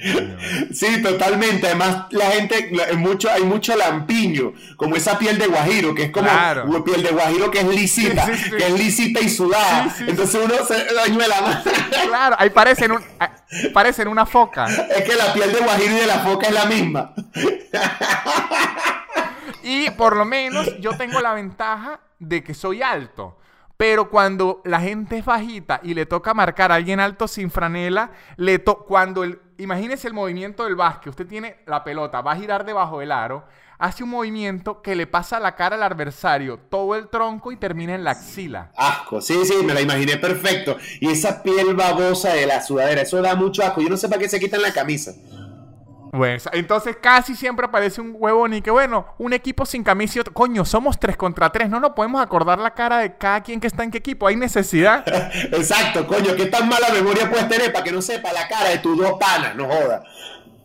[SPEAKER 2] Sí, totalmente. Además, la gente, la- mucho, hay mucho lampiño, como esa piel de guajiro, que es como
[SPEAKER 1] Claro.
[SPEAKER 2] piel de guajiro que es lisita,
[SPEAKER 1] Sí, sí, sí.
[SPEAKER 2] que es lisita y sudada. Entonces uno se dañó la mano.
[SPEAKER 1] Claro, ahí parecen, un, parecen una foca.
[SPEAKER 2] Es que la piel de guajiro y de la foca es la misma.
[SPEAKER 1] Y por lo menos yo tengo la ventaja de que soy alto. Pero cuando la gente es bajita y le toca marcar a alguien alto sin franela, le to cuando el imagínese el movimiento del básquet, usted tiene la pelota, va a girar debajo del aro, hace un movimiento que le pasa la cara al adversario, todo el tronco y termina en la axila.
[SPEAKER 2] Asco, sí, sí, me la imaginé perfecto. Y esa piel babosa de la sudadera, eso da mucho asco. Yo no sé para qué se quitan la camisa.
[SPEAKER 1] Bueno, entonces casi siempre aparece un huevón y que bueno, un equipo sin camisa y otro. Coño, somos tres contra tres, no nos podemos acordar la cara de cada quien que está en qué equipo. Hay necesidad.
[SPEAKER 2] Exacto, coño, qué tan mala memoria puedes tener para que no sepa la cara de tus dos panas, no joda.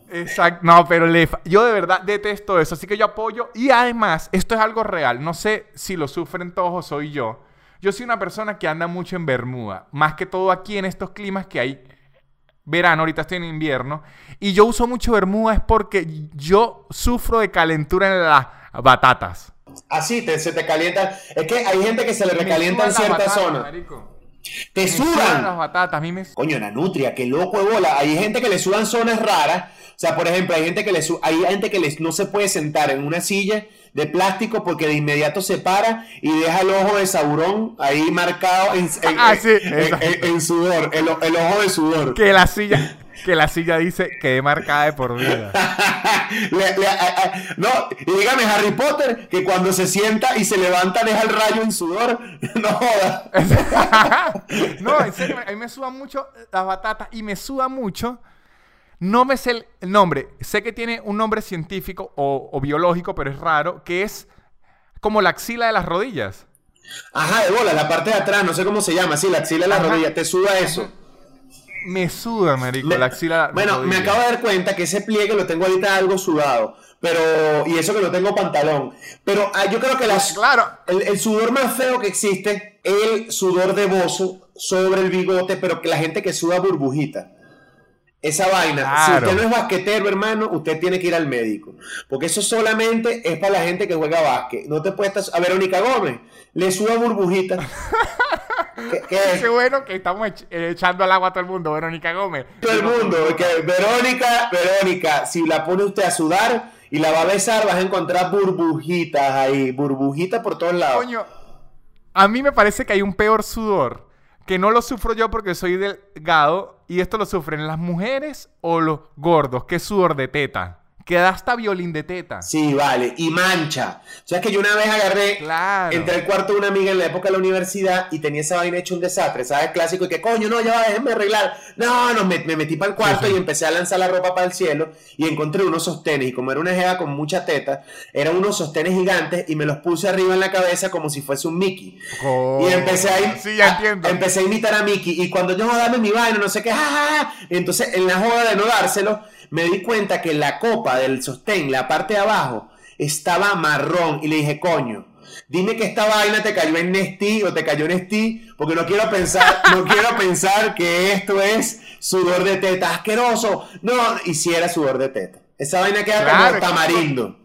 [SPEAKER 1] Exacto. No, pero le yo de verdad detesto eso, así que yo apoyo. Y además, esto es algo real. No sé si lo sufren todos o soy yo. Yo soy una persona que anda mucho en Bermuda, más que todo aquí en estos climas que hay verano, ahorita estoy en invierno, y yo uso mucho Bermuda es porque yo sufro de calentura en las batatas.
[SPEAKER 2] Así te, se te calienta. Es que hay gente que se le recalienta en ciertas zonas. Te
[SPEAKER 1] Me sudan las batatas, a mí me
[SPEAKER 2] Coño, la nutria, qué loco de bola. Hay gente que le sudan zonas raras. O sea, por ejemplo, hay gente que le su- hay gente que les no se puede sentar en una silla de plástico porque de inmediato se para y deja el ojo de Saurón ahí marcado en, en-
[SPEAKER 1] Ah, sí,
[SPEAKER 2] en- en- sudor, el, el ojo de sudor.
[SPEAKER 1] que la silla, que la silla dice quedé marcada de por vida.
[SPEAKER 2] Le- le- a- a- no, y dígame Harry Potter que cuando se sienta y se levanta deja el rayo en sudor. No joda.
[SPEAKER 1] no, en serio, a mí me sudan mucho las batatas y me suda mucho. No me sé el- nombre. Sé que tiene un nombre científico o, o biológico, pero es raro, que es como la axila de las rodillas.
[SPEAKER 2] Ajá, de bola, la parte de atrás, no sé cómo se llama, sí, la axila de la
[SPEAKER 1] Ajá.
[SPEAKER 2] rodilla, te suda eso.
[SPEAKER 1] Me suda, marico,
[SPEAKER 2] Me-
[SPEAKER 1] la axila las
[SPEAKER 2] bueno, me
[SPEAKER 1] rodillas.
[SPEAKER 2] acabo de dar cuenta que ese pliegue lo tengo ahorita algo sudado, pero y eso que no tengo pantalón. Pero ah, yo creo que las,
[SPEAKER 1] Claro.
[SPEAKER 2] el, el sudor más feo que existe es el sudor de bozo sobre el bigote, pero que la gente que suda burbujita. Esa vaina, si usted no es basquetero, hermano, usted tiene que ir al médico. Porque eso solamente es para la gente que juega básquet. No te puedes estar... A Verónica Gómez le suda burbujita. ¿Qué, qué es?
[SPEAKER 1] Qué bueno que estamos eh, echando al agua a todo el mundo, Verónica Gómez.
[SPEAKER 2] todo el mundo, que Verónica, Verónica, si la pone usted a sudar y la va a besar, vas a encontrar burbujitas ahí, burbujitas por todos lados.
[SPEAKER 1] Coño, a mí me parece que hay un peor sudor que no lo sufro yo porque soy delgado y esto lo sufren las mujeres o los gordos, es sudor de teta. Que da hasta violín de teta.
[SPEAKER 2] Sí, vale, y mancha. O sea, es que yo una vez agarré,
[SPEAKER 1] Claro.
[SPEAKER 2] entré al cuarto de una amiga en la época de la universidad y tenía esa vaina hecho un desastre, ¿sabes? Clásico, y que coño, no, ya va, déjenme arreglar. No, no, me, me metí para el cuarto
[SPEAKER 1] Sí, sí.
[SPEAKER 2] y empecé a lanzar la ropa para el cielo y encontré unos sostenes. Y como era una jeva con mucha teta, eran unos sostenes gigantes y me los puse arriba en la cabeza como si fuese un Mickey. Y empecé a,
[SPEAKER 1] Oh, Sí, ya
[SPEAKER 2] a-
[SPEAKER 1] entiendo.
[SPEAKER 2] empecé a imitar a Mickey. Y cuando yo, dame mi vaina, no sé qué, jajaja. Entonces, en la joda de no dárselo, me di cuenta que la copa del sostén, la parte de abajo, estaba marrón. Y le dije, coño, dime que esta vaina te cayó en Nestí o te cayó en Nestí, porque no quiero pensar, no quiero pensar que esto es sudor de teta. Asqueroso. No, y si sudor de teta. Esa vaina queda
[SPEAKER 1] Claro,
[SPEAKER 2] como tamarindo.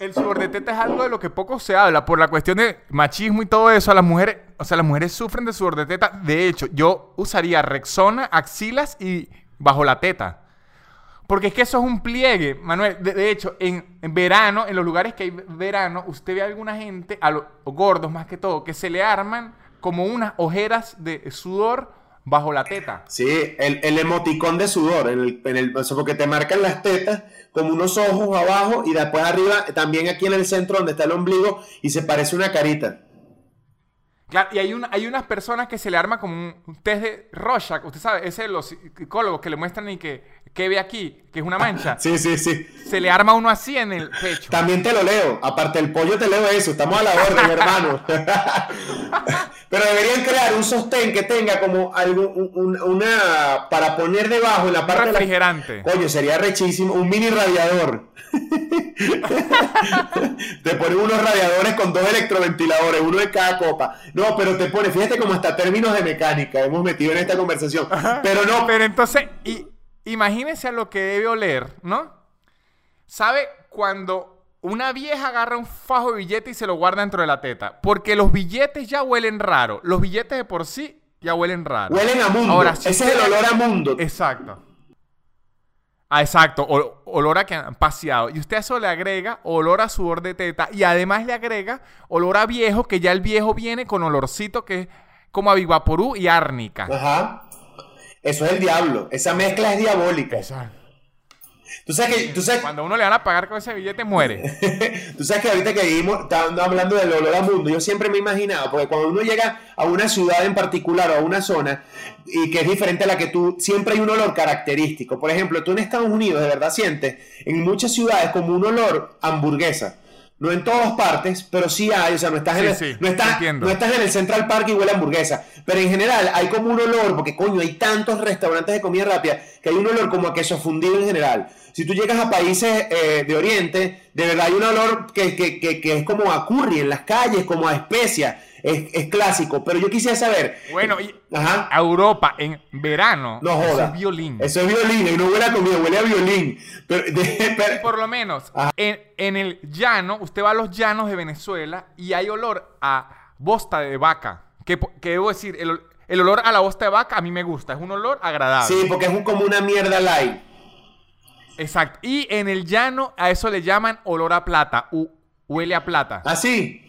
[SPEAKER 1] El sudor de teta es algo de lo que poco se habla por la cuestión de machismo y todo eso. A las mujeres, o sea, las mujeres sufren de sudor de teta. De hecho, yo usaría Rexona, axilas y bajo la teta. Porque es que eso es un pliegue, Manuel. De, de hecho, en, en verano, en los lugares que hay verano, usted ve a alguna gente, a los gordos más que todo, que se le arman como unas ojeras de sudor bajo la teta.
[SPEAKER 2] Sí, el, el emoticón de sudor, en el, en el, o sea, porque te marcan las tetas como unos ojos abajo y después arriba, también aquí en el centro donde está el ombligo y se parece una carita.
[SPEAKER 1] Claro, y hay, una, hay unas personas que se le arma como un, un test de Rorschach, usted sabe, ese de los psicólogos que le muestran y que, que ve aquí, que es una mancha.
[SPEAKER 2] Sí, sí, sí.
[SPEAKER 1] Se le arma uno así en el pecho.
[SPEAKER 2] También te lo leo, aparte del pollo te leo eso, estamos a la orden, hermano. Pero deberían crear un sostén que tenga como algo, una para poner debajo en la parte
[SPEAKER 1] un refrigerante.
[SPEAKER 2] Coño, sería rechísimo, un mini radiador. te ponen unos radiadores con dos electroventiladores, uno de cada copa. No, pero te pone, fíjate como hasta términos de mecánica hemos metido en esta conversación. Pero no.
[SPEAKER 1] Pero entonces, y, imagínense a lo que debe oler, ¿no? ¿Sabe cuando una vieja agarra un fajo de billete y se lo guarda dentro de la teta? Porque los billetes ya huelen raro. Los billetes de por sí ya huelen raro.
[SPEAKER 2] Huelen a mundo. Ahora, Ese es el olor a mundo.
[SPEAKER 1] Exacto. Ah, exacto, olor a que han paseado. Y usted a eso le agrega olor a sudor de teta y además le agrega olor a viejo, que ya el viejo viene con olorcito que es como a Vivaporú y árnica.
[SPEAKER 2] Ajá. Eso es el diablo. Esa mezcla es diabólica. Exacto. Tú sabes que, tú sabes...
[SPEAKER 1] Cuando uno le van a pagar con ese billete, muere.
[SPEAKER 2] tú sabes que ahorita que vivimos, estamos hablando del olor a mundo, yo siempre me he imaginado, porque cuando uno llega a una ciudad en particular o a una zona, y que es diferente a la que tú, siempre hay un olor característico. Por ejemplo, tú en Estados Unidos de verdad sientes en muchas ciudades como un olor hamburguesa. No en todas partes, pero sí hay, o sea, no estás, en, el, no, estás, no estás en el Central Park y huele a hamburguesa. Pero en general hay como un olor, porque coño, hay tantos restaurantes de comida rápida que hay un olor como a queso fundido en general. Si tú llegas a países eh, de Oriente, de verdad hay un olor que, que, que, es como a curry en las calles, como a especia. Es, clásico, pero yo quisiera saber.
[SPEAKER 1] Bueno, y a Europa en verano.
[SPEAKER 2] No joda. Eso
[SPEAKER 1] es violín.
[SPEAKER 2] Eso es violín, y no huele a comida, huele a violín. Pero,
[SPEAKER 1] por lo menos, en, el llano, usted va a los llanos de Venezuela y hay olor a bosta de vaca. Que, que debo decir, el, olor a la bosta de vaca a mí me gusta, es un olor agradable.
[SPEAKER 2] Sí, porque es un, como una mierda light.
[SPEAKER 1] Exacto. Y en el llano a eso le llaman olor a plata, huele a plata.
[SPEAKER 2] ¿Ah, sí?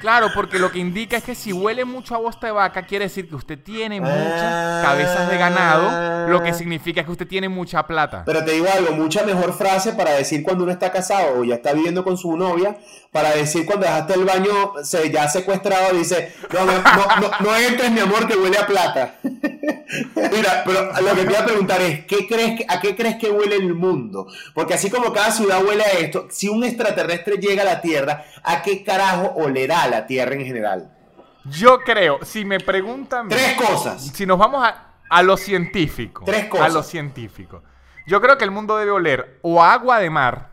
[SPEAKER 1] Claro, porque lo que indica es que si huele mucho a bosta de vaca, quiere decir que usted tiene muchas cabezas de ganado, lo que significa que usted tiene mucha plata.
[SPEAKER 2] Pero te digo algo, mucha mejor frase para decir cuando uno está casado o ya está viviendo con su novia, para decir cuando dejaste el baño se, ya secuestrado, dice, no, no, no, no entres mi amor que huele a plata. Mira, pero lo que te iba a preguntar es, ¿qué crees ¿a qué crees que huele el mundo? Porque así como cada ciudad huele a esto, si un extraterrestre llega a la Tierra, ¿a qué carajo olerá la Tierra en general?
[SPEAKER 1] Yo creo, si me preguntan...
[SPEAKER 2] Tres cosas.
[SPEAKER 1] Si nos vamos a, a lo científico.
[SPEAKER 2] Tres cosas.
[SPEAKER 1] A lo científico. Yo creo que el mundo debe oler o agua de mar,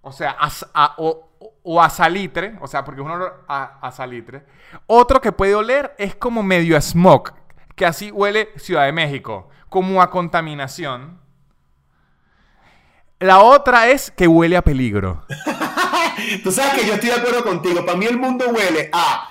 [SPEAKER 1] o sea, a, o, o a salitre, o sea, porque es un olor a, salitre. Otro que puede oler es como medio a smoke, que así huele Ciudad de México, como a contaminación. La otra es que huele a peligro.
[SPEAKER 2] Tú sabes que yo estoy de acuerdo contigo. Para mí el mundo huele a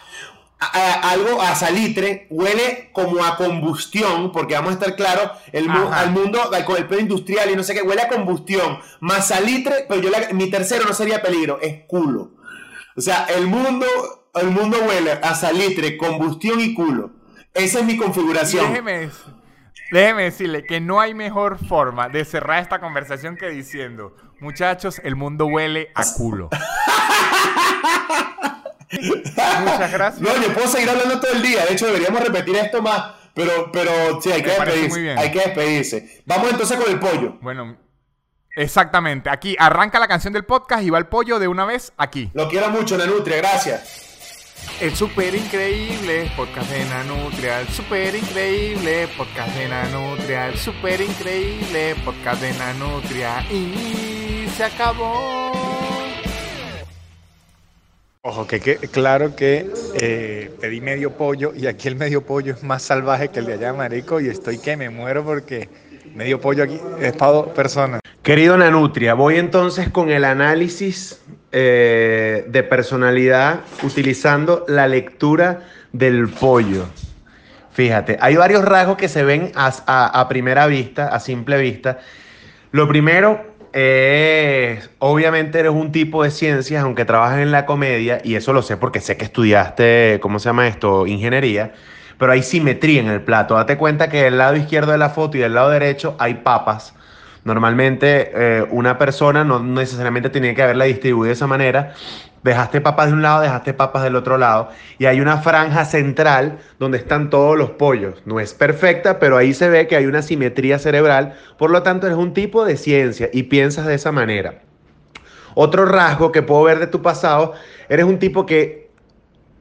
[SPEAKER 2] algo a salitre, huele como a combustión, porque vamos a estar claros, el al mundo con el pedo industrial y no sé qué, huele a combustión, más salitre, pero yo mi tercero no sería peligro, es culo. O sea, el mundo, el mundo huele a salitre, combustión y culo. Esa es mi configuración.
[SPEAKER 1] Déjeme, déjeme decirle que no hay mejor forma de cerrar esta conversación que diciendo, muchachos, el mundo huele a culo. Muchas gracias.
[SPEAKER 2] No, yo puedo seguir hablando todo el día. De hecho, deberíamos repetir esto más. Pero, pero sí, hay que despedirse. Hay que despedirse. Vamos entonces con el pollo.
[SPEAKER 1] Bueno, exactamente. Aquí arranca la canción del podcast y va el pollo de una vez aquí.
[SPEAKER 2] Lo quiero mucho, Nanutria. Gracias.
[SPEAKER 1] El super increíble podcast de Nanutria, el super increíble podcast de Nanutria, el super increíble podcast de Nanutria y se acabó. Ojo, que, claro que eh, pedí medio pollo y aquí el medio pollo es más salvaje que el de allá, marico, y estoy que me muero porque medio pollo aquí es para dos personas.
[SPEAKER 2] Querido Nanutria, voy entonces con el análisis eh, de personalidad utilizando la lectura del pollo. Fíjate, hay varios rasgos que se ven a primera vista, a simple vista. Lo primero, obviamente eres un tipo de ciencias, aunque trabajas en la comedia, y eso lo sé porque sé que estudiaste, ¿cómo se llama esto? Ingeniería, pero hay simetría en el plato. Date cuenta que del lado izquierdo de la foto y del lado derecho hay papas. Normalmente eh, una persona no necesariamente tiene que haberla distribuido de esa manera, Dejaste papas de un lado, dejaste papas del otro lado. Y hay una franja central donde están todos los pollos. No es perfecta, pero ahí se ve que hay una simetría cerebral. Por lo tanto, eres un tipo de ciencia y piensas de esa manera. Otro rasgo que puedo ver de tu pasado, eres un tipo que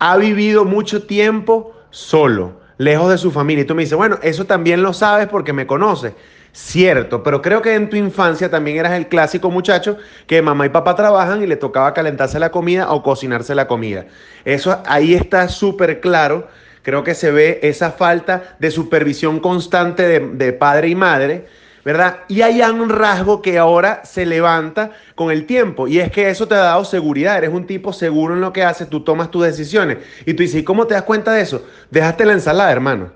[SPEAKER 2] ha vivido mucho tiempo solo, lejos de su familia. Y tú me dices, bueno, eso también lo sabes porque me conoces. Cierto, pero creo que en tu infancia también eras el clásico muchacho que mamá y papá trabajan y le tocaba calentarse la comida o cocinarse la comida. Eso ahí está súper claro. Creo que se ve esa falta de supervisión constante de, padre y madre ¿verdad? Y hay un rasgo que ahora se levanta con el tiempo y es que eso te ha dado seguridad, eres un tipo seguro en lo que haces, tú tomas tus decisiones y tú dices, ¿y cómo te das cuenta de eso? Dejaste la ensalada, hermano.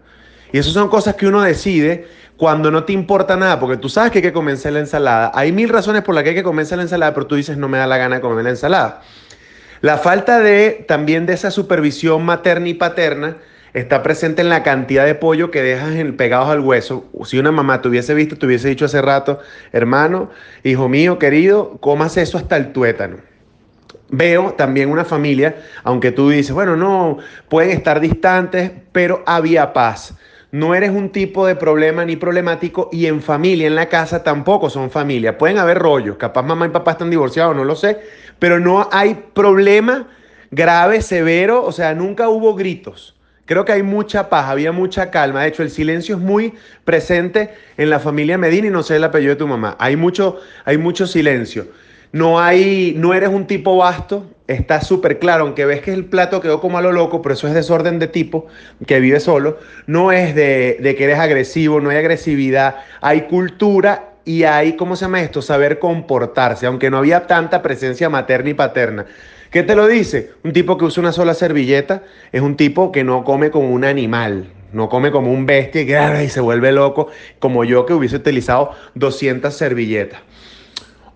[SPEAKER 2] Y eso son cosas que uno decide cuando no te importa nada, porque tú sabes que hay que comerse la ensalada. Hay mil razones por las que hay que comerse la ensalada, pero tú dices, no me da la gana comer la ensalada. La falta de también de esa supervisión materna y paterna está presente en la cantidad de pollo que dejas en, pegados al hueso. Si una mamá te hubiese visto, te hubiese dicho hace rato, hermano, hijo mío, querido, comas eso hasta el tuétano. Veo también una familia, aunque tú dices, bueno, no, pueden estar distantes, pero había paz. No eres un tipo de problema ni problemático y en familia, en la casa, tampoco son familia. Pueden haber rollos, capaz mamá y papá están divorciados, no lo sé, pero no hay problema grave, severo, o sea, nunca hubo gritos. Creo que hay mucha paz, había mucha calma. De hecho, el silencio es muy presente en la familia Medina y no sé el apellido de tu mamá. Hay mucho, hay mucho silencio. No hay, no eres un tipo vasto, está súper claro, aunque ves que el plato quedó como a lo loco, pero eso es desorden de tipo, que vive solo. No es de, de que eres agresivo, no hay agresividad, hay cultura y hay, ¿cómo se llama esto? Saber comportarse, aunque no había tanta presencia materna y paterna. ¿Qué te lo dice? Un tipo que usa una sola servilleta es un tipo que no come como un animal, no come como un bestia y, se vuelve loco, como yo que hubiese utilizado 200 servilletas.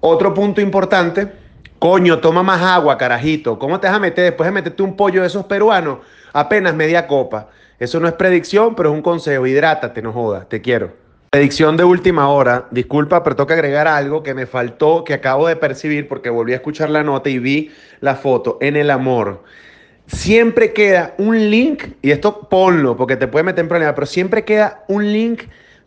[SPEAKER 2] Otro punto importante, coño, toma más agua, carajito. ¿Cómo te vas a meter después de meterte un pollo de esos peruanos? Apenas media copa. Eso no es predicción, pero es un consejo. Hidrátate, no jodas. Te quiero. Predicción de última hora. Disculpa, pero tengo que agregar algo que me faltó, que acabo de percibir porque volví a escuchar la nota y vi la foto. En el amor. Siempre queda un link, y esto ponlo porque te puede meter en problemas, pero siempre queda un link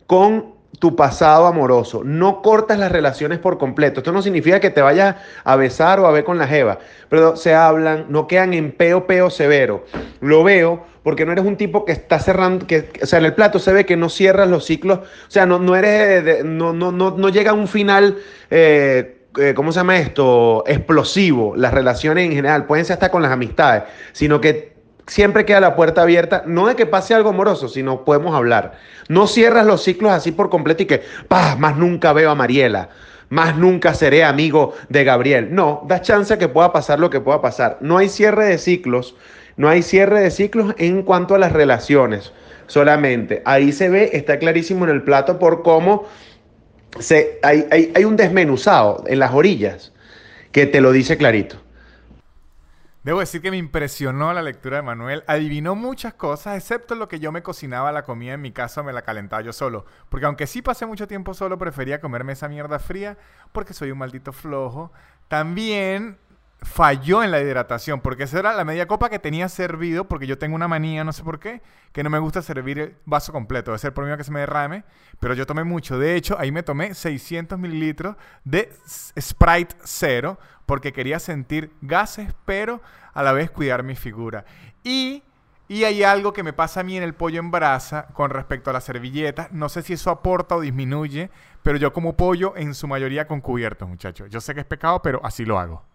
[SPEAKER 2] con tu pasado amoroso. No cortas las relaciones por completo. Esto no significa que te vayas a besar o a ver con la jeva, pero se hablan, no quedan en peo, peo severo. Lo veo porque no eres un tipo que está cerrando, que, o sea, en el plato se ve que no cierras los ciclos, o sea, no, no eres, no, no, no, no llega a un final, eh, eh, ¿cómo se llama esto? Explosivo, las relaciones en general, pueden ser hasta con las amistades, sino que siempre queda la puerta abierta, no de que pase algo amoroso, sino podemos hablar. No cierras los ciclos así por completo y que, ¡pah! Más nunca veo a Mariela. Más nunca seré amigo de Gabriel. No, das chance que pueda pasar lo que pueda pasar. No hay cierre de ciclos. No hay cierre de ciclos en cuanto a las relaciones. Solamente. Ahí se ve, está clarísimo en el plato por cómo se, hay, hay un desmenuzado en las orillas que te lo dice clarito.
[SPEAKER 1] Debo decir que me impresionó la lectura de Manuel. Adivinó muchas cosas, excepto lo que yo me cocinaba la comida en mi casa, me la calentaba yo solo. Porque aunque sí pasé mucho tiempo solo, prefería comerme esa mierda fría porque soy un maldito flojo. También falló en la hidratación, porque esa era la media copa que tenía servido, porque yo tengo una manía, no sé por qué, que no me gusta servir el vaso completo, debe ser por mí que se me derrame, pero yo tomé mucho. De hecho, ahí me tomé 600 mililitros de Sprite Zero, porque quería sentir gases, pero a la vez cuidar mi figura. Y, y hay algo que me pasa a mí en el pollo en brasa con respecto a la servilleta. No sé si eso aporta o disminuye, pero yo como pollo en su mayoría con cubiertos, muchachos. Yo sé que es pecado, pero así lo hago.